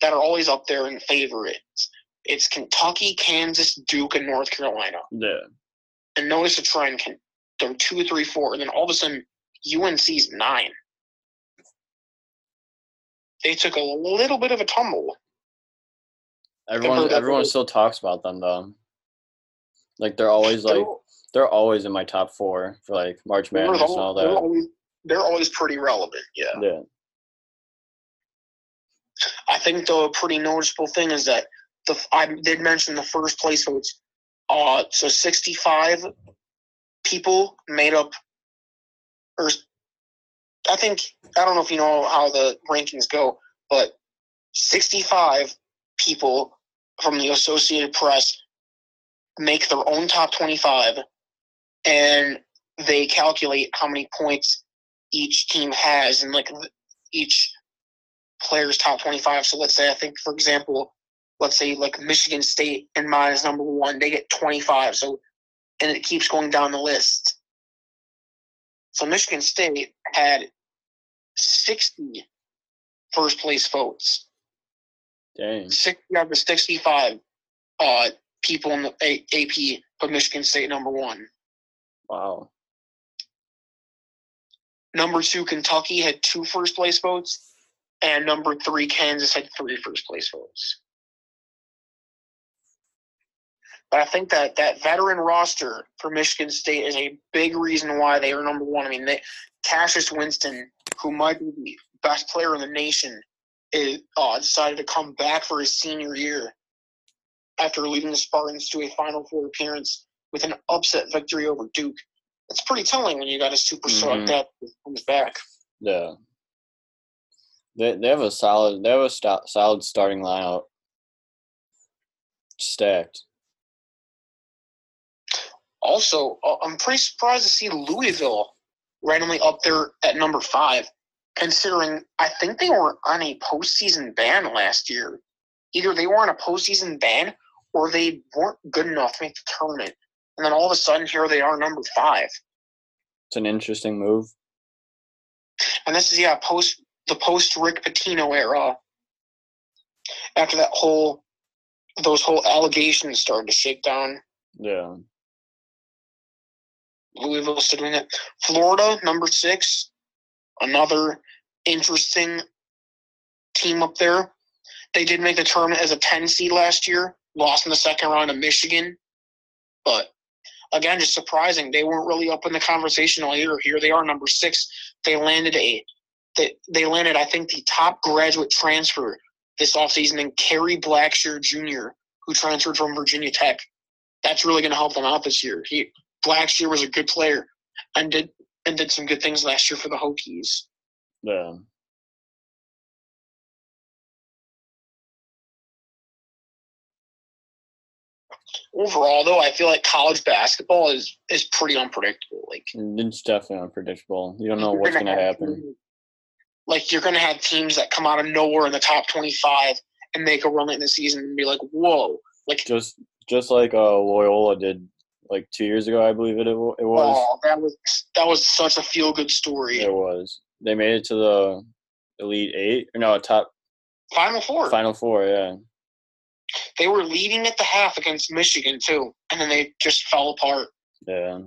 that are always up there in favorites. It's Kentucky, Kansas, Duke, and North Carolina. Yeah. And notice a trend: can they're two, three, four, and then all of a sudden UNC's nine. They took a little bit of a tumble. Everyone everyone still talks about them though. Like they're always like They're- they're always in my top four for like March they're Madness and all they're that. always, they're always pretty relevant. Yeah. Yeah. I think the pretty noticeable thing is that the I did mention the first place votes. Uh, so 65 people made up, or I think I don't know if you know how the rankings go, but 65 people from the Associated Press make their own top 25 and they calculate how many points each team has and like each player's top 25. So let's say, I think, for example, let's say like Michigan State and mine is number one, they get 25. So, and it keeps going down the list. So Michigan State had 60 first place votes. Dang. 60 out of 65 uh, people in the A- AP put Michigan State number one. Wow. Number two, Kentucky had two first place votes, and number three, Kansas had three first place votes. But I think that that veteran roster for Michigan State is a big reason why they are number one. I mean, they, Cassius Winston, who might be the best player in the nation, is, uh, decided to come back for his senior year after leading the Spartans to a Final Four appearance with an upset victory over Duke. It's pretty telling when you got a superstar Mhm. like that comes back. Yeah. They they have a solid they have a st- solid starting lineup. Stacked. Also, uh, I'm pretty surprised to see Louisville randomly up there at number five, considering I think they were on a postseason ban last year. Either they were on a postseason ban or they weren't good enough to make the tournament. And then all of a sudden, here they are, number five. It's an interesting move. And this is yeah, post the post Rick Pitino era. After that whole, those whole allegations started to shake down. Yeah. Louisville still doing it. Florida, number six, another interesting team up there. They did make the tournament as a 10 seed last year, lost in the second round to Michigan. But again, just surprising. They weren't really up in the conversation all year. Here they are, number six. They landed a they, they landed, I think, the top graduate transfer this offseason in Kerry Blackshear Jr., who transferred from Virginia Tech. That's really going to help them out this year. He Blackshear was a good player and did and did some good things last year for the Hokies. Yeah. Overall, though, I feel like college basketball is is pretty unpredictable. Like It's definitely unpredictable. You don't know what's gonna happen. teams- Like you're gonna have teams that come out of nowhere in the top twenty five and make a run late in the season and be like, "Whoa!" Like, Just just like uh Loyola did like two years ago, I believe it it it was. oh, that was that was such a feel good story. It was. They made it to the elite eight or no top Final four. final four. Yeah. They were leading at the half against Michigan too, and then they just fell apart. Yeah.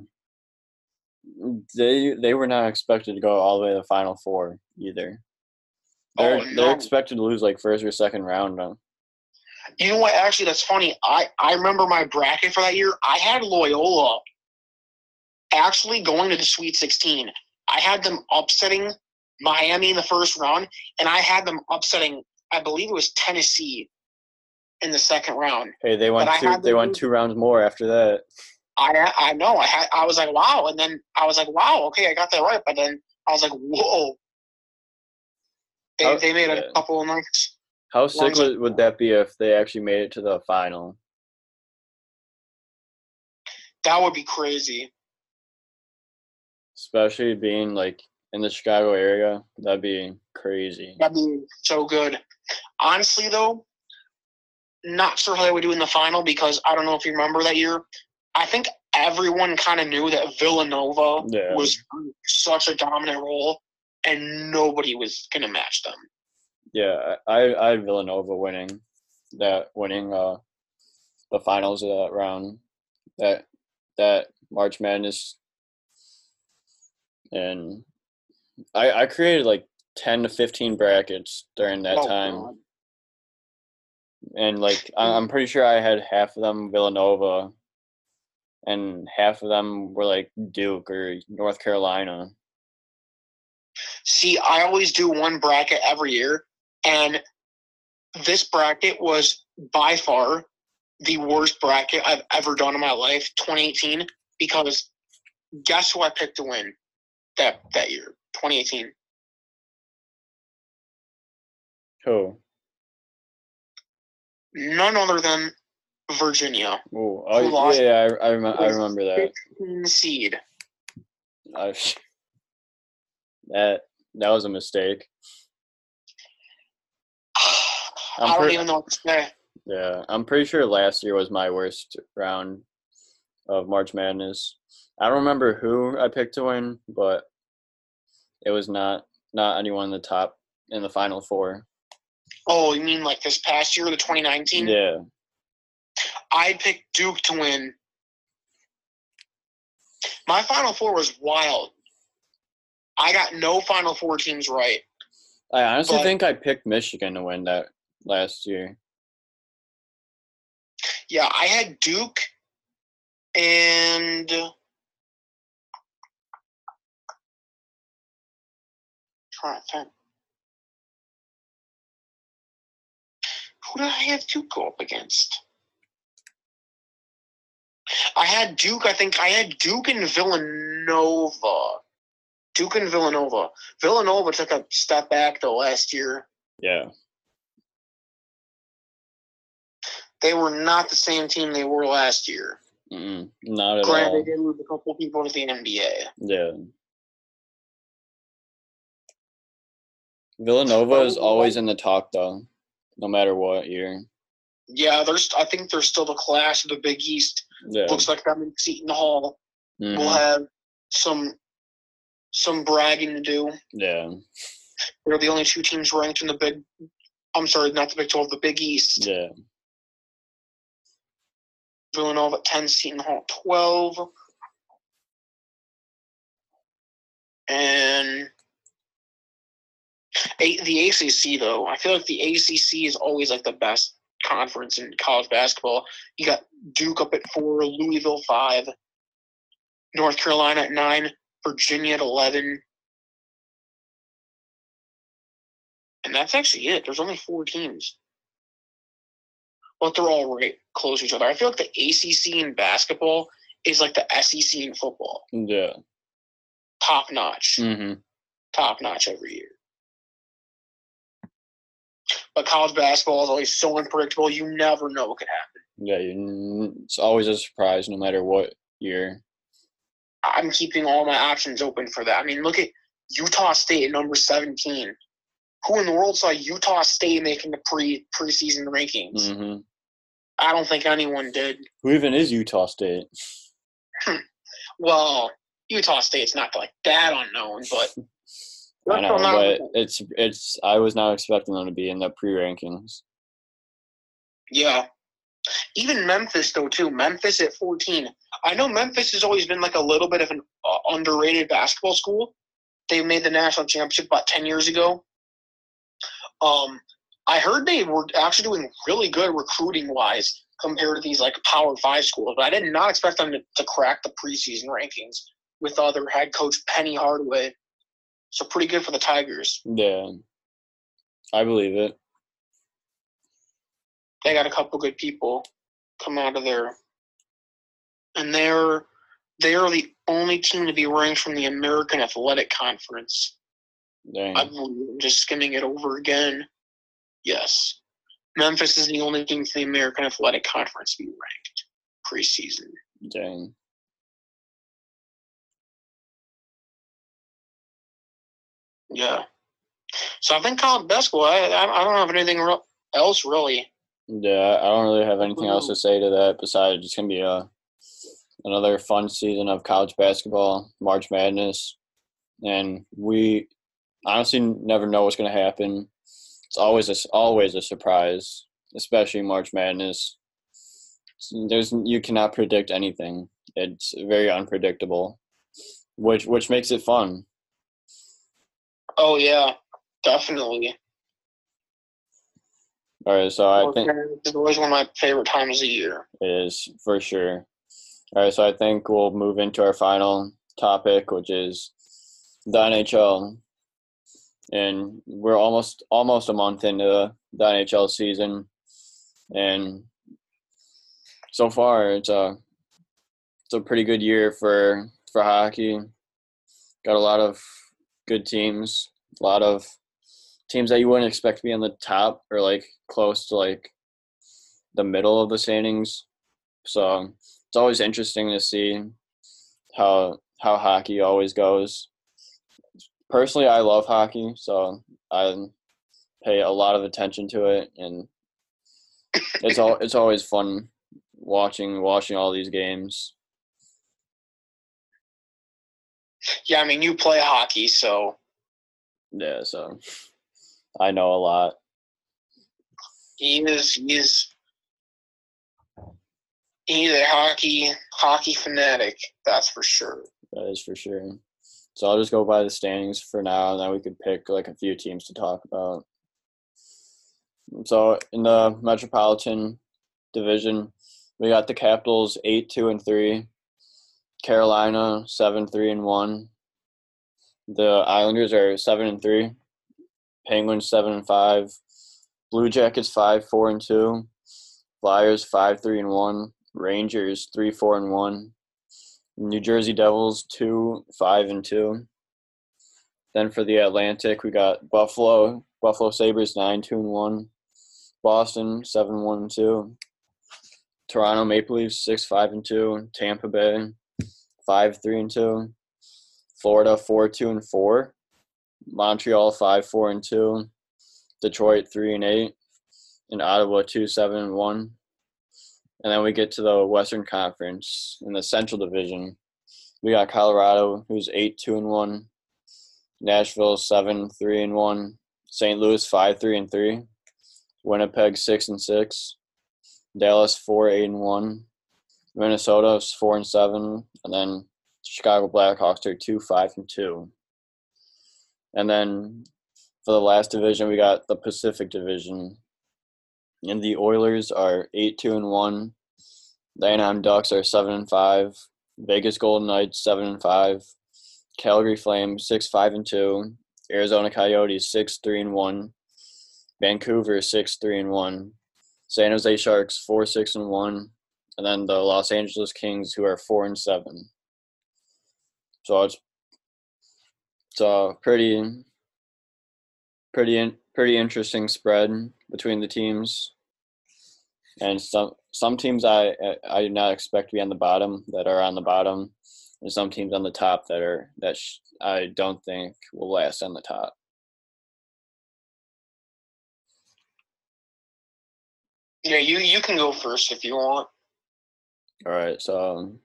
They they were not expected to go all the way to the final four either. Oh, they're Oh, they're expected to lose like first or second round. Though. You know what? Actually, that's funny. I, I remember my bracket for that year. I had Loyola actually going to the Sweet 16. I had them upsetting Miami in the first round, and I had them upsetting, I believe it was Tennessee in the second round. Hey, they won But two. They won two rounds more after that. I I know. I had I was like, wow, and then I was like, wow, okay, I got that right. But then I was like, whoa. They, How- they made a couple of nice. How sick would, would that be if they actually made it to the final? That would be crazy. Especially being like in the Chicago area, that'd be crazy. That'd be so good. Honestly, though, not sure how they would do in the final because I don't know if you remember that year. I think everyone kind of knew that Villanova Yeah. was such a dominant role, and nobody was going to match them. Yeah, I I had Villanova winning that winning uh the finals of that round that that March Madness and I I created like ten to fifteen brackets during that Oh, time God. And like I- hmm. I'm pretty sure I had half of them Villanova and half of them were like Duke or North Carolina. See, I always do one bracket every year, and this bracket was by far the worst bracket I've ever done in my life, 2018, because guess who I picked to win that that year, 2018? Who? None other than Virginia. Ooh, oh yeah, yeah, I, I, remember, I remember that. seed. I, that that was a mistake. I'm I don't pre- even know what to say. Yeah, I'm pretty sure last year was my worst round of March Madness. I don't remember who I picked to win, but it was not not anyone in the top in the final four. Oh, you mean like this past year, the 2019? Yeah, I picked Duke to win. My Final Four was wild. I got no Final Four teams right. I honestly But- think I picked Michigan to win that last year. Yeah, I had Duke and trying to think. Who did I have Duke go up against? I had Duke. I think I had Duke and Villanova. Duke and Villanova. Villanova took a step back though last year. Yeah, They were not the same team they were last year. Mm-mm, not at Granted, all. they did lose a couple people to the NBA. Yeah. Villanova is always in the talk though, no matter what year. Yeah, there's. I think they're still the clash of the Big East. Yeah. Looks like them in Seton Hall Mhm. will have some some bragging to do. Yeah. They're the only two teams ranked in the Big. I'm sorry, not the Big Twelve, the Big East. Yeah. Villanova at ten, Seton Hall at twelve, and a, the ACC though. I feel like the ACC is always like the best conference in college basketball. You got Duke up at four, Louisville five, North Carolina at nine, Virginia at eleven. And that's actually it. There's only four teams. But they're all right close to each other. I feel like the ACC in basketball is like the SEC in football. Yeah. Top notch. hmm Top notch every year. But college basketball is always so unpredictable. You never know what could happen. Yeah. It's always a surprise, no matter what year. I'm keeping all my options open for that. I mean, look at Utah State at number 17. Who in the world saw Utah State making the pre preseason rankings? hmm I don't think anyone did. Who even is Utah State? Well, Utah State's not like that unknown, but I know, but it's it's. I was not expecting them to be in the pre-rankings. yeah. Even Memphis though too. Memphis at 14. I know Memphis has always been like a little bit of an uh, underrated basketball school. They made the national championship about 10 years ago. Um, I heard they were actually doing really good recruiting wise compared to these like Power Five schools. But I did not expect them to, to crack the preseason rankings with other head coach Penny Hardaway. So pretty good for the Tigers. Yeah. I believe it. They got a couple good people come out of there, and they're they are the only team to be ranked from the American Athletic Conference. Dang. I'm just skimming it over again. Yes. Memphis is the only team from the American Athletic Conference to be ranked preseason. Dang. Yeah. So I think college basketball, I, I don't have anything else really. Yeah, I don't really have anything else to say to that besides it's gonna be a another fun season of college basketball, March Madness, and we honestly never know what's gonna happen. It's always a, always a surprise, especially March Madness. There's you cannot predict anything. It's very unpredictable, which which makes it fun. Oh yeah, definitely. All right, so I think it's always one of my favorite times of the year. It is for sure. All right, so I think we'll move into our final topic, which is the NHL. And we're almost almost a month into the NHL season, and so far it's a it's a pretty good year for for hockey. Got a lot of good teams, a lot of teams that you wouldn't expect to be on the top or like close to like the middle of the standings. So it's always interesting to see how how hockey always goes. Personally, I love hockey, so I pay a lot of attention to it, and it's all it's always fun watching watching all these games. Yeah, I mean, you play hockey, so Yeah, so I know a lot. he is he is he's a hockey hockey fanatic. That's for sure. That is for sure. So I'll just go by the standings for now, and then we could pick like a few teams to talk about. So in the Metropolitan Division, we got the Capitals eight two and three, Carolina seven three and one. The Islanders are seven and three, Penguins seven and five, Blue Jackets five four and two, Flyers five three and one, Rangers three four and one, New Jersey Devils two five and two. Then for the Atlantic, we got Buffalo. Buffalo Sabres nine two and one, Boston seven one and two, Toronto Maple Leafs six five and two, Tampa Bay five three and two, Florida four two and four, Montreal five four and two, Detroit three and eight, and Ottawa two seven and one. And then we get to the Western Conference in the Central Division. We got Colorado, who's eight two and one, Nashville seven three and one, St. Louis five three and three, Winnipeg six and six, Dallas four eight and one, Minnesota is four and seven, and then Chicago Blackhawks are two five and two. And then for the last division, we got the Pacific Division, and the Oilers are eight two and one. The Anaheim Ducks are seven and five. Vegas Golden Knights seven and five. Calgary Flames six five and two. Arizona Coyotes six three and one. Vancouver six three and one. San Jose Sharks four six and one, and then the Los Angeles Kings who are four and seven. So it's it's a pretty pretty pretty interesting spread between the teams, and some some teams I I did not expect to be on the bottom that are on the bottom, and some teams on the top that are that sh- I don't think will last on the top. Yeah, you you can go first if you want. All right, so um,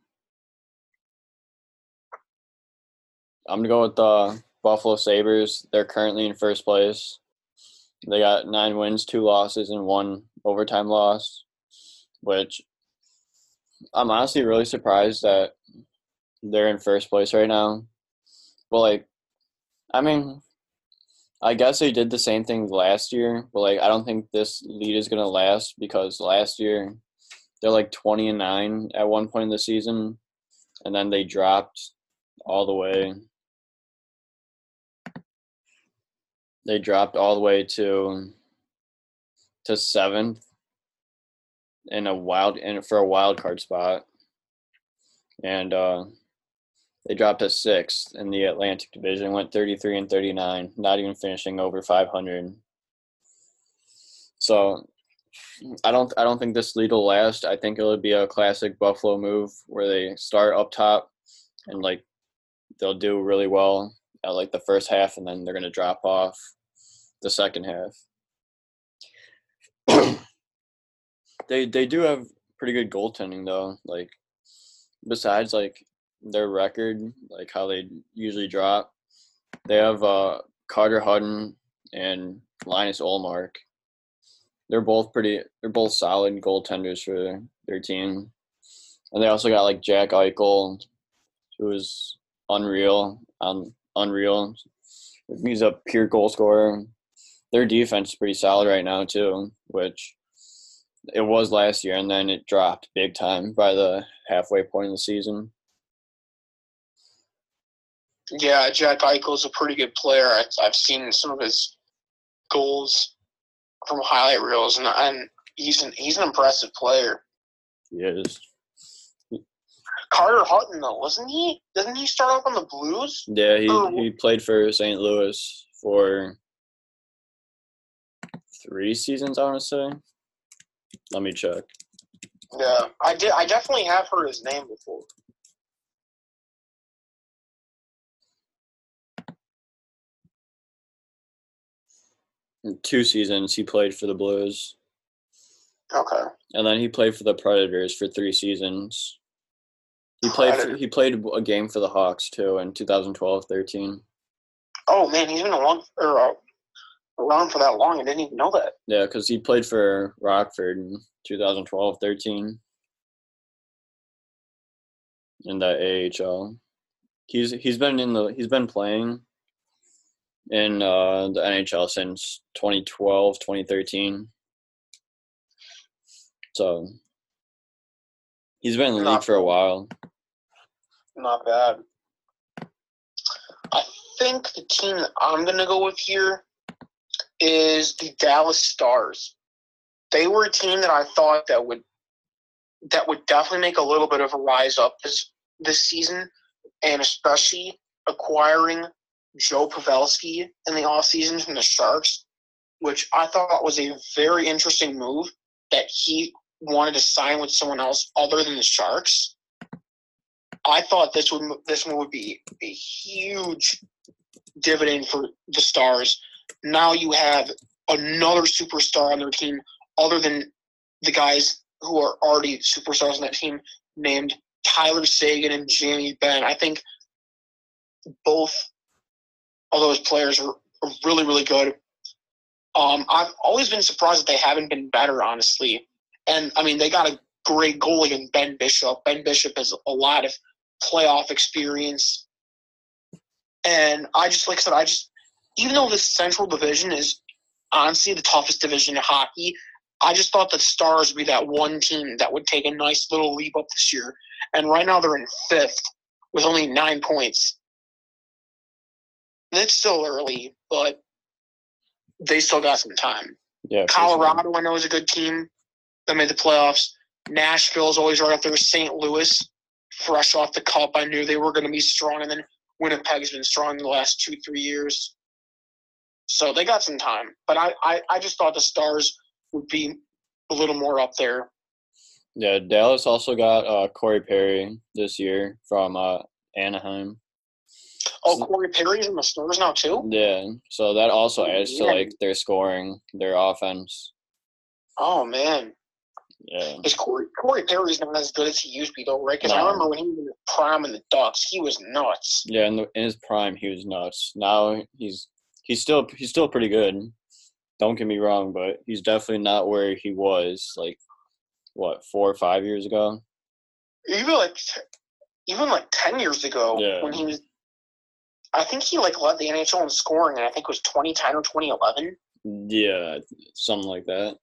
I'm gonna go with the Buffalo Sabres. They're currently in first place. They got nine wins, two losses, and one overtime loss, which I'm honestly really surprised that they're in first place right now. But like, I mean, I guess they did the same thing last year, but like, I don't think this lead is gonna last because last year they're like 20 and nine at one point in the season, and then they dropped all the way they dropped all the way to to seventh in a wild in for a wild card spot, and uh, they dropped to sixth in the Atlantic Division. Went thirty three and thirty nine, not even finishing over five hundred. So, I don't I don't think this lead will last. I think it'll be a classic Buffalo move where they start up top and like they'll do really well at like the first half and then they're gonna drop off the second half. they they do have pretty good goaltending though. Like besides like their record, like how they usually drop, they have uh, Carter Hutton and Linus Ullmark. They're both pretty. They're both solid goaltenders for their, team, and they also got like Jack Eichel, who is unreal. Um, unreal. He's a pure goal scorer. Their defense is pretty solid right now too, which it was last year, and then it dropped big time by the halfway point of the season. Yeah, Jack Eichel's a pretty good player. I've seen some of his goals from highlight reels, and, and he's an he's an impressive player. He is. Carter Hutton, though, wasn't he? Doesn't he start off on the Blues? Yeah, he, Oh. he played for St. Louis for three seasons, I want to say. Let me check. Yeah, I did. I definitely have heard his name before. Two seasons he played for the Blues, Okay. and then he played for the Predators for three seasons. He played. For, he played a game for the Hawks too in 2012-13. Oh man, he's been or uh, around for that long. I didn't even know that. Yeah, because he played for Rockford in 2012-13 in the AHL. He's he's been in the he's been playing in uh, the NHL since 2012, 2013. So he's been in the Not league for a while. Not bad. I think the team that I'm gonna go with here is the Dallas Stars. They were a team that I thought that would that would definitely make a little bit of a rise up this this season, and especially acquiring Joe Pavelski in the offseason from the Sharks, which I thought was a very interesting move that he wanted to sign with someone else other than the Sharks. I thought this would this one would be a huge dividend for the Stars. Now you have another superstar on their team other than the guys who are already superstars on that team named Tyler Seguin and Jamie Benn. I think both of those players are, are really, really good. Um, I've always been surprised that they haven't been better, honestly. And I mean, they got a great goalie in Ben Bishop. Ben Bishop has a lot of playoff experience. And I just, like I said, I just, even though this Central Division is honestly the toughest division in hockey, I just thought the Stars would be that one team that would take a nice little leap up this year. And right now they're in fifth with only nine points. And it's still early, but they still got some time. Yeah. Colorado, I know, is a good team that made the playoffs. Nashville's always right up there. St. Louis, fresh off the cup, I knew they were going to be strong. And then Winnipeg's been strong in the last two, three years. So they got some time. But I, I, I just thought the Stars would be a little more up there. Yeah, Dallas also got uh, Corey Perry this year from uh, Anaheim. Oh, Corey Perry's in the Stars now, too? Yeah, so that also adds to like their scoring, their offense. Oh, man. Yeah, Is Corey, Corey Perry's not as good as he used to be, though, right? Because I remember when he was in the prime in the Ducks, he was nuts. yeah. In, the, in his prime, he was nuts. Now he's he's still he's still pretty good. Don't get me wrong, but he's definitely not where he was like what four or five years ago. even like even like ten years ago Yeah. when he was I think he like led the NHL in scoring and I think it was twenty ten or twenty eleven. Yeah, something like that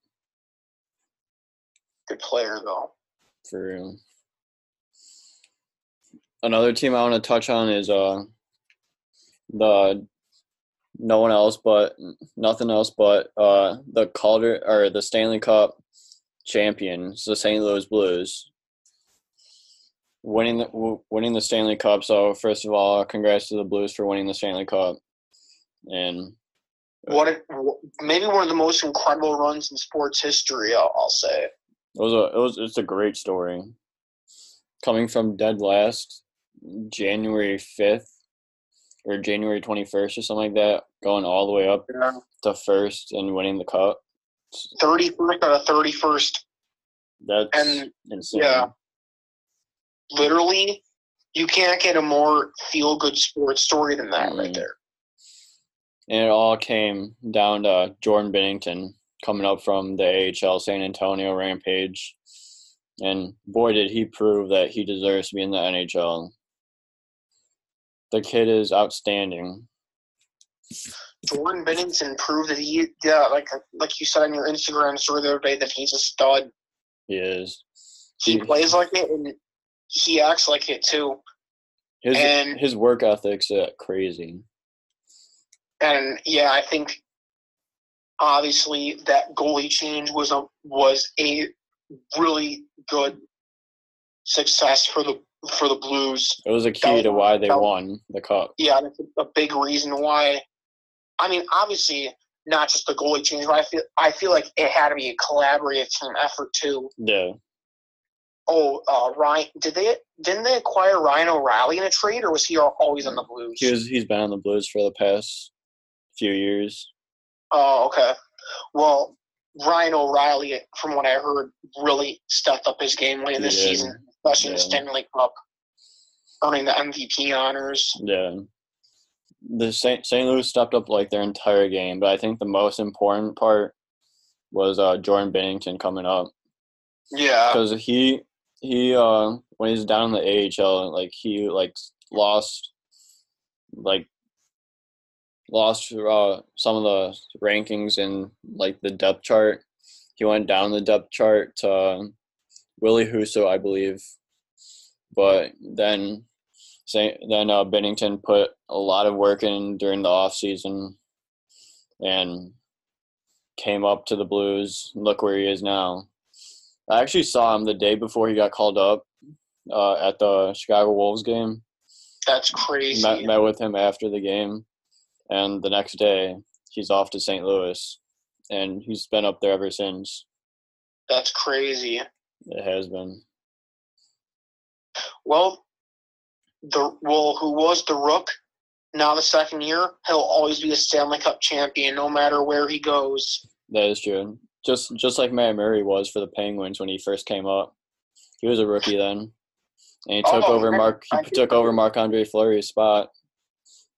Good player though. for real. Another team I want to touch on is uh the no one else but nothing else but uh the Calder or the Stanley Cup champions, the St. Louis Blues. Winning the winning the Stanley Cup. So first of all, congrats to the Blues for winning the Stanley Cup. And uh, What a, maybe one of the most incredible runs in sports history. I'll, I'll say. It was a it was it's a great story. Coming from dead last, January fifth or January twenty first or something like that, going all the way up Yeah. to first and winning the cup. Thirty first out of thirty first, That's And, insane. yeah. Literally, you can't get a more feel good sports story than that right Mhm. there. And it all came down to Jordan Binnington coming up from the AHL San Antonio Rampage. And boy, did he prove that he deserves to be in the NHL. The kid is outstanding. Jordan Binnington proved that he, yeah, like like you said on your Instagram story the other day, that he's a stud. He is. He plays like it, and he acts like it too. His And- his work ethic's uh, crazy. And yeah, I think obviously that goalie change was a was a really good success for the for the Blues. It was a key to why they that- won the cup. Yeah, that's a big reason why. I mean, obviously, not just the goalie change, but I feel I feel like it had to be a collaborative team effort too. Yeah. Oh, uh, Ryan, did they didn't they acquire Ryan O'Reilly in a trade, or was he always on the Blues? He was he's been on the Blues for the past few years. Oh, okay. Well, Ryan O'Reilly, from what I heard, really stepped up his game late the did. season, especially in the Stanley Cup, earning the MVP honors. Yeah. The St. St. Louis stepped up like their entire game, but I think the most important part was uh, Jordan Binnington coming up Yeah. because he he uh when he's down in the AHL like he like lost like lost uh, some of the rankings in like the depth chart. He went down the depth chart to uh, Ville Husso, I believe, but then then uh, Binnington put a lot of work in during the off season and came up to the Blues. Look where he is now. I actually saw him the day before he got called up uh, at the Chicago Wolves game. That's crazy. Met, met with him after the game, and the next day he's off to St. Louis, and he's been up there ever since. That's crazy. It has been. Well, the well, who was the Rook? Now the second year, he'll always be a Stanley Cup champion, no matter where he goes. That is true. Just just like Matt Murray was for the Penguins when he first came up. He was a rookie then, and he took Oh, over Mark. He took over Marc Andre Fleury's spot.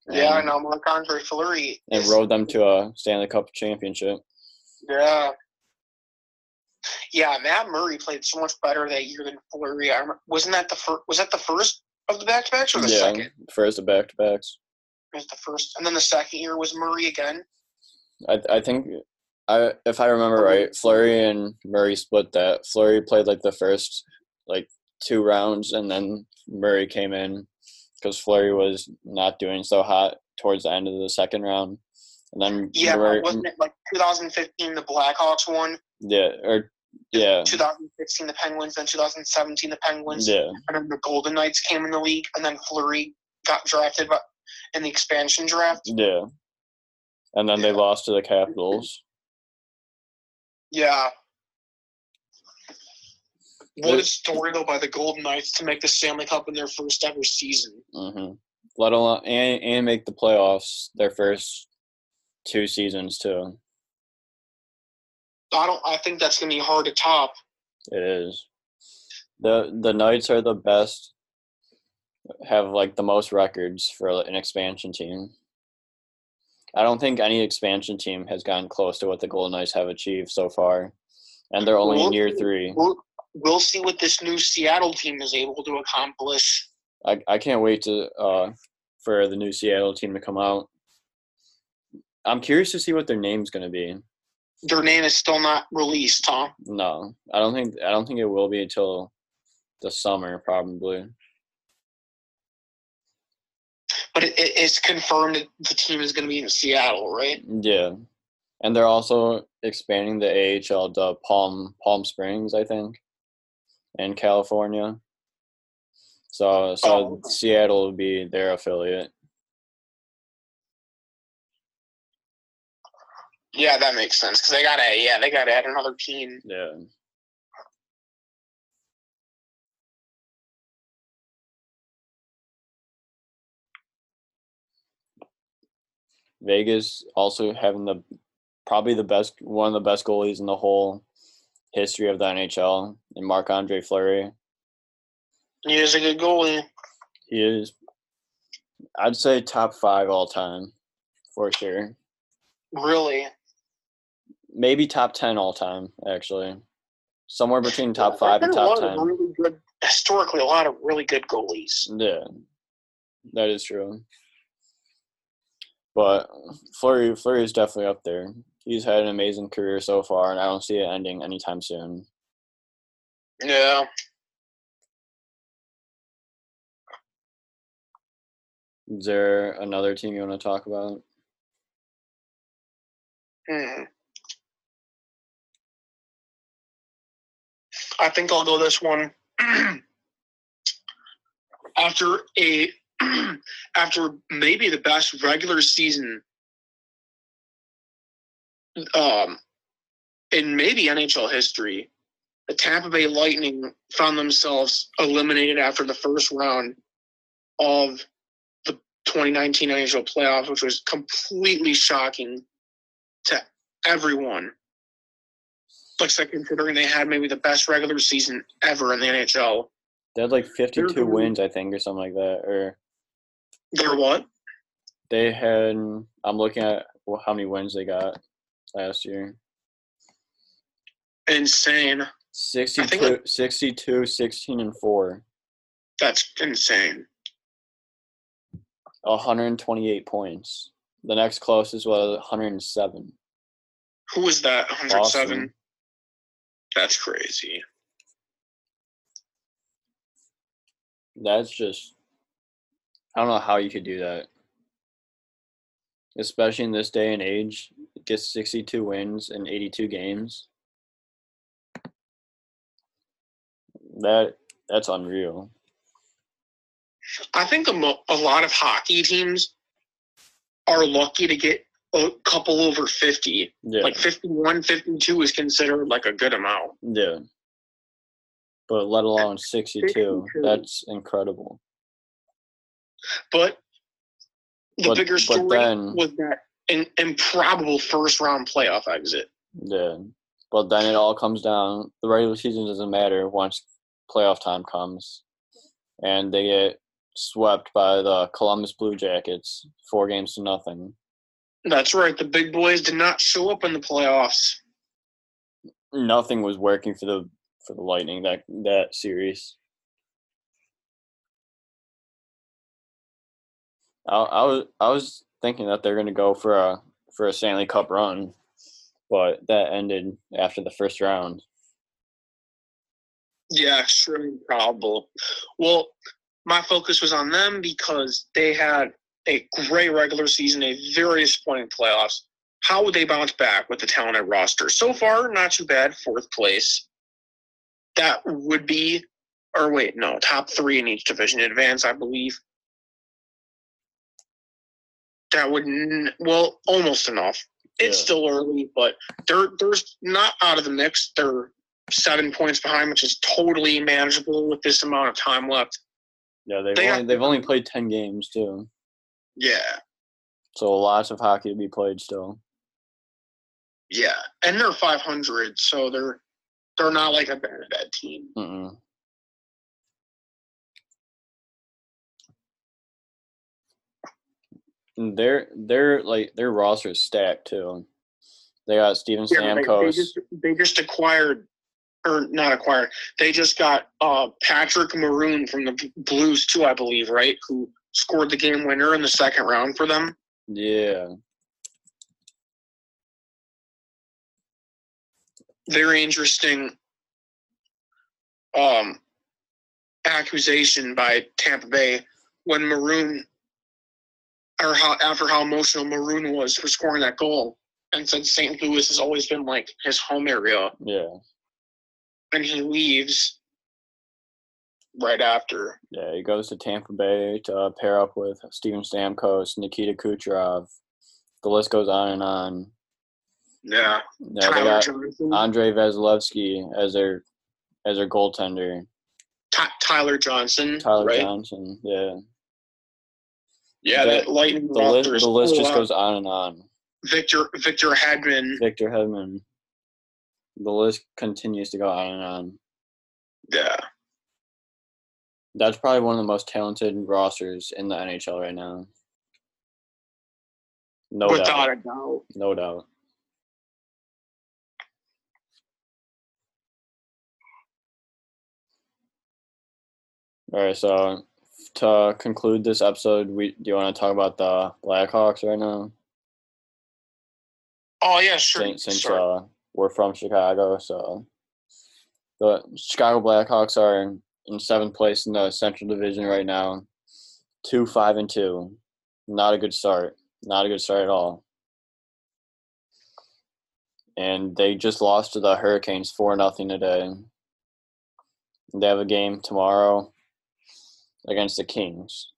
Yeah, I know. Marc Andre Fleury. And rode them to a Stanley Cup championship. Yeah. Yeah, Matt Murray played so much better that year than Fleury. I remember, wasn't that the first? Was that the first of the back to backs or the yeah, second? first of the back to backs. It was the first, and then the second year was Murray again. I I think I if I remember right, Fleury and Murray split that. Fleury played like the first like two rounds, and then Murray came in because Fleury was not doing so hot towards the end of the second round, and then Yeah, Murray, but wasn't it like 2015 the Blackhawks won, yeah, or yeah, 2016 the Penguins, then 2017 the Penguins, yeah, and then the Golden Knights came in the league, and then Fleury got drafted in the expansion draft. yeah, and then they lost to the Capitals. Yeah. What a story though by the Golden Knights to make the Stanley Cup in their first ever season. hmm Let alone and and make the playoffs their first two seasons too. I don't. I think that's gonna be hard to top. It is. the The Knights are the best. Have like the most records for an expansion team. I don't think any expansion team has gotten close to what the Golden Knights have achieved so far, and they're only in year three. We'll, we'll see what this new Seattle team is able to accomplish. I I can't wait to uh for the new Seattle team to come out. I'm curious to see what their name's going to be. Their name is still not released, huh? No, I don't think I don't think it will be until the summer probably. But it, it, it's confirmed that the team is going to be in Seattle, right? Yeah, and they're also expanding the AHL to Palm Palm Springs, I think, in California. So so Oh. Seattle would be their affiliate. Yeah, that makes sense because they gotta. Yeah, they gotta add another team. Yeah. Vegas also having the probably the best one of the best goalies in the whole history of the NHL and Marc Andre Fleury. He is a good goalie. He is I'd say top five all time for sure. Really. Maybe top ten all time, actually. Somewhere between top Yeah, five and top ten. Really good. Historically, a lot of really good goalies. Yeah, that is true. But Fleury, Fleury is definitely up there. He's had an amazing career so far, and I don't see it ending anytime soon. Yeah. Is there another team you want to talk about? Hmm. I think I'll go this one. after a after maybe the best regular season um, in maybe NHL history, the Tampa Bay Lightning found themselves eliminated after the first round of the 2019 NHL playoffs, which was completely shocking to everyone. Looks like, considering they had maybe the best regular season ever in the NHL. They had like 52 wins, I think, or something like that. Or They're what? they had. I'm looking at how many wins they got last year. Insane. 62, like- 62, 16, and 4. That's insane. 128 points. The next closest was 107. Who was that? 107. Boston. That's crazy. That's just. I don't know how you could do that. Especially in this day and age, get 62 wins in 82 games. That that's unreal. I think a, mo- a lot of hockey teams are lucky to get a couple over 50. Yeah. Like 51, 52 is considered like a good amount. Yeah. But let alone 62. 62. That's incredible. But the But- bigger story then- was that an improbable first round playoff exit. Yeah. But then it all comes down the regular season doesn't matter once playoff time comes. And they get swept by the Columbus Blue Jackets, four games to nothing. That's right. The big boys did not show up in the playoffs. Nothing was working for the for the Lightning that that series. I, was I was thinking that they're gonna go for a for a Stanley Cup run, but that ended after the first round. Yeah, extremely improbable. Well, my focus was on them because they had a great regular season, a very disappointing playoffs. How would they bounce back with the talented roster? So far, not too bad. Fourth place. That would be, or wait, no, top three in each division advance, I believe. That would, n- well, almost enough. It's Yeah. still early, but they're there's not out of the mix. They're seven points behind, which is totally manageable with this amount of time left. Yeah, they've They only have- they've only played ten games too, Yeah, so lots of hockey to be played still. yeah, and they're 500, so they're they're not like a bad bad team. Mm-mm. Their their like their roster is stacked too. They got Steven Yeah, they, they Stamkos. just they just acquired, or not acquired. They just got uh, Patrick Maroon from the Blues too, I believe, right? Who scored the game winner in the second round for them. Yeah, very interesting um, accusation by Tampa Bay when Maroon, or how after how emotional Maroon was for scoring that goal, and said St. Louis has always been like his home area, yeah, and he leaves right after. yeah. He goes to Tampa Bay to uh, pair up with Steven Stamkos, Nikita Kucherov. The list goes on and on. Yeah, Yeah, they got Johnson. Andrei Vasilevskiy as their as their goaltender. Ty- Tyler Johnson, Tyler right? Johnson. Yeah, Yeah, The- that lightning the the list just of goes on and on. Victor Victor Hedman. Victor Hedman. The list continues to go on and on. Yeah. That's probably one of the most talented rosters in the NHL right now. No Without doubt. a doubt. No doubt. All right, so to conclude this episode, we do you want to talk about the Blackhawks right now? Oh yeah, sure. since, since Sure. uh, we're from Chicago. So the Chicago Blackhawks are in seventh place in the Central Division right now, two five and two. Not a good start. Not a good start at all. And they just lost to the Hurricanes four nothing today. They have a game tomorrow against the Kings.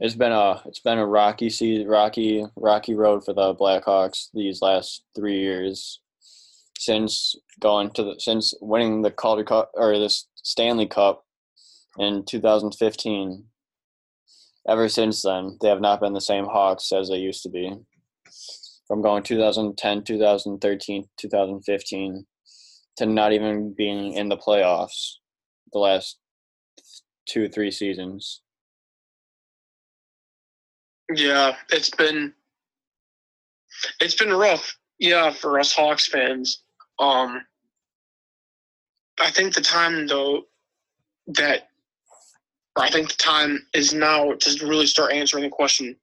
it's been a it's been a rocky season, rocky rocky road for the Blackhawks these last three years since going to the since winning the Calder Cup or this Stanley Cup in 2015. Ever since then, they have not been the same Hawks as they used to be. From going 2010, 2013, 2015 to not even being in the playoffs the last two, three seasons. Yeah, it's been it's been rough. Yeah, for us Hawks fans. Um I think the time though that I think the time is now to really start answering the question.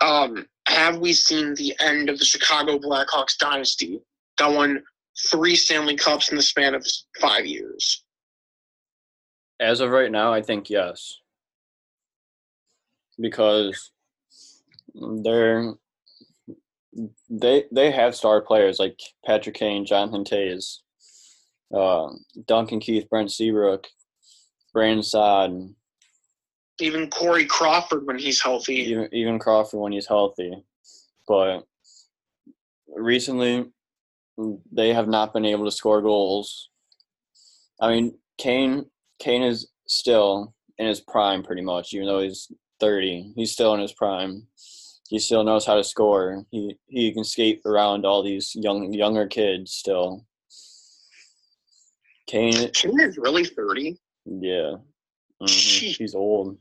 Um, have we seen the end of the Chicago Blackhawks dynasty that won three Stanley Cups in the span of five years? As of right now, I think yes. Because they're they they have star players like Patrick Kane, Jonathan Toews, uh, Duncan Keith, Brent Seabrook, Brandon Saad, even Corey Crawford when he's healthy. Even even Crawford when he's healthy, but recently they have not been able to score goals. I mean, Kane Kane is still in his prime pretty much, even though he's thirty. He's still in his prime. He still knows how to score. He he can skate around all these young younger kids still. Kane Kane is really thirty. Yeah. Mm-hmm. He's old.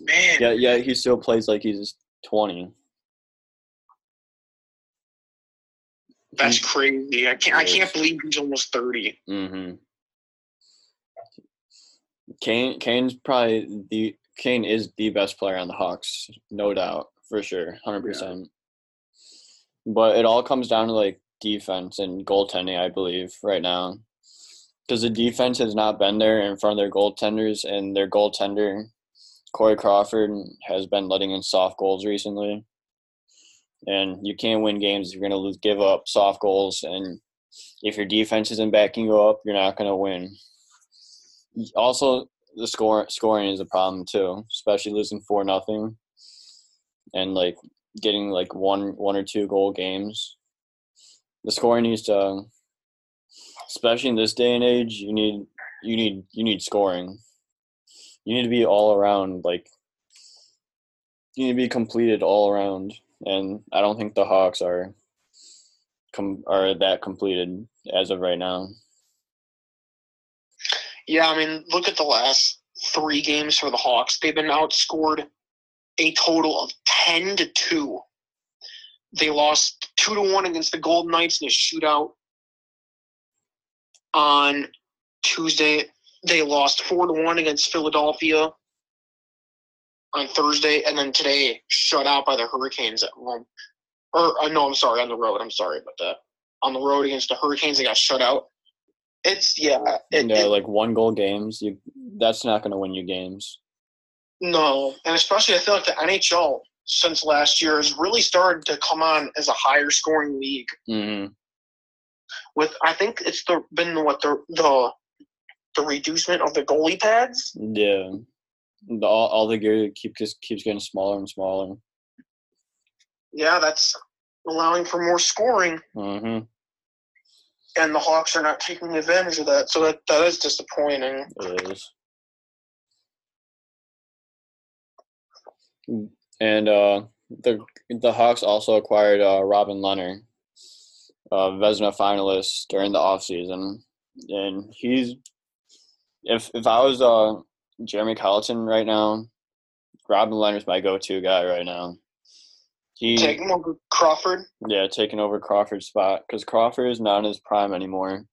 Man. Yeah, yeah, he still plays like he's 20. That's crazy. I can't I can't believe he's almost 30. Mhm. Kane Kane's probably the Kane is the best player on the Hawks, no doubt, for sure, 100%. Yeah. But it all comes down to like defense and goaltending, I believe, right now because the defense has not been there in front of their goaltenders, and their goaltender, Corey Crawford, has been letting in soft goals recently. And you can't win games if you're going to give up soft goals, and if your defense isn't backing you up, you're not going to win. Also, the score scoring is a problem too, especially losing four nothing, and like getting like one one or two goal games. The scoring needs to especially in this day and age, you need you need you need scoring. You need to be all around like you need to be completed all around, and I don't think the Hawks are com- are that completed as of right now. Yeah, I mean, look at the last three games for the Hawks. They've been outscored a total of ten to two. They lost two to one against the Golden Knights in a shootout on Tuesday. They lost four to one against Philadelphia on Thursday, and then today shut out by the Hurricanes at home. Or uh, no, I'm sorry, on the road. I'm sorry about that. On the road against the Hurricanes, they got shut out. It's yeah, it, yeah, it, like one goal games. You that's not going to win you games. No, and especially I feel like the NHL since last year has really started to come on as a higher scoring league. Mm-hmm with I think it's the been what the the the reducement of the goalie pads. Yeah, the, all all the gear keep just keeps getting smaller and smaller. Yeah, that's allowing for more scoring. Mm-hmm. And the Hawks are not taking advantage of that, so that that is disappointing. It is. And uh, the the Hawks also acquired uh, Robin Lehner uh, Vezina finalist during the off season, and he's if if I was uh Jeremy Colliton right now, Robin Lehner's my go-to guy right now. He taking over Crawford. Yeah, taking over Crawford's spot because Crawford is not in his prime anymore.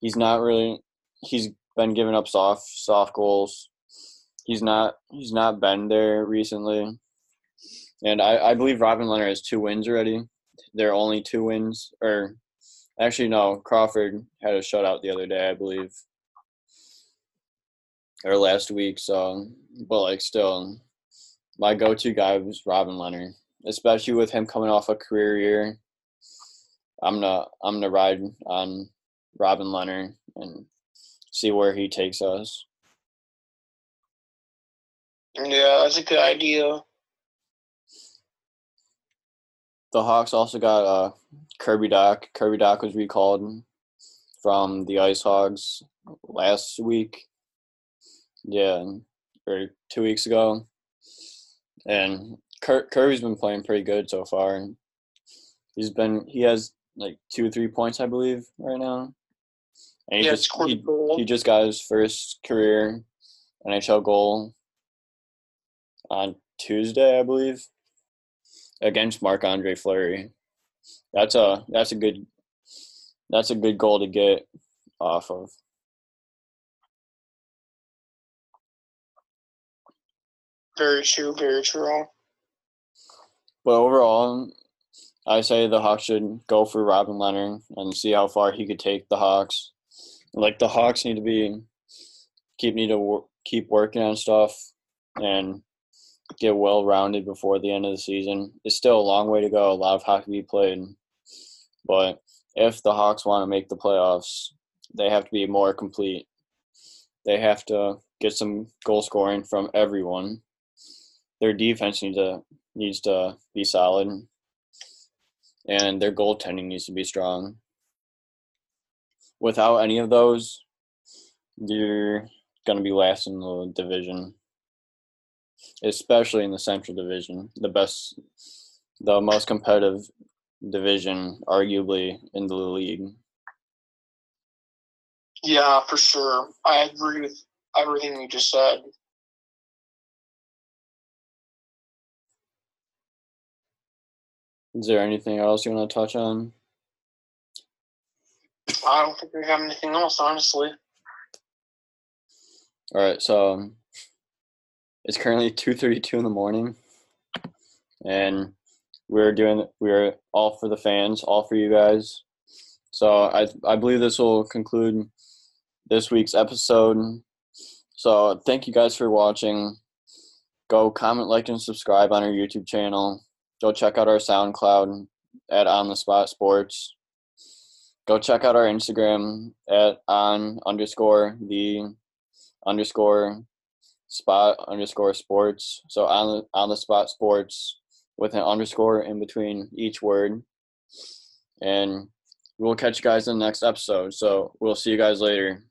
He's not really. He's been giving up soft soft goals. He's not. He's not been there recently. And I, I believe Robin Lehner has two wins already They're only two wins, or actually no, Crawford had a shutout the other day, I believe, or last week. So, but like still, my go-to guy was Robin Lehner, especially with him coming off a career year. I'm gonna I'm gonna ride on Robin Lehner and see where he takes us. Yeah, that's a good idea. The Hawks also got uh, Kirby Dach. Kirby Dach was recalled from the Ice Hogs last week. Yeah, or two weeks ago. And Kirby's been playing pretty good so far. and He's been he has like two or three points, I believe, right now. And he Yeah, just scored he, he just got his first career NHL goal on Tuesday, I believe, against Marc Andre Fleury. That's a that's a good that's a good goal to get off of. Very true, very true. But overall, I say the Hawks should go for Robin Lehner and see how far he could take the Hawks. Like the Hawks need to be keep need to wor- keep working on stuff and get well rounded before the end of the season. It's still a long way to go. A lot of hockey to be played, but if the Hawks want to make the playoffs, they have to be more complete. They have to get some goal scoring from everyone. Their defense needs to needs to be solid, and their goaltending needs to be strong. Without any of those, you're going to be last in the division, especially in the Central Division, the best, the most competitive division, arguably in the league. Yeah, for sure. I agree with everything you just said. Is there anything else you want to touch on? I don't think we have anything else, honestly. All right, so um, it's currently two thirty-two in the morning, and we're doing we're all for the fans, all for you guys. So I I believe this will conclude this week's episode. So thank you guys for watching. Go comment, like, and subscribe on our YouTube channel. Go check out our SoundCloud at On the Spot Sports. Go check out our Instagram at on underscore the underscore spot underscore sports. So on the on the spot sports with an underscore in between each word. And we'll catch you guys in the next episode. So we'll see you guys later.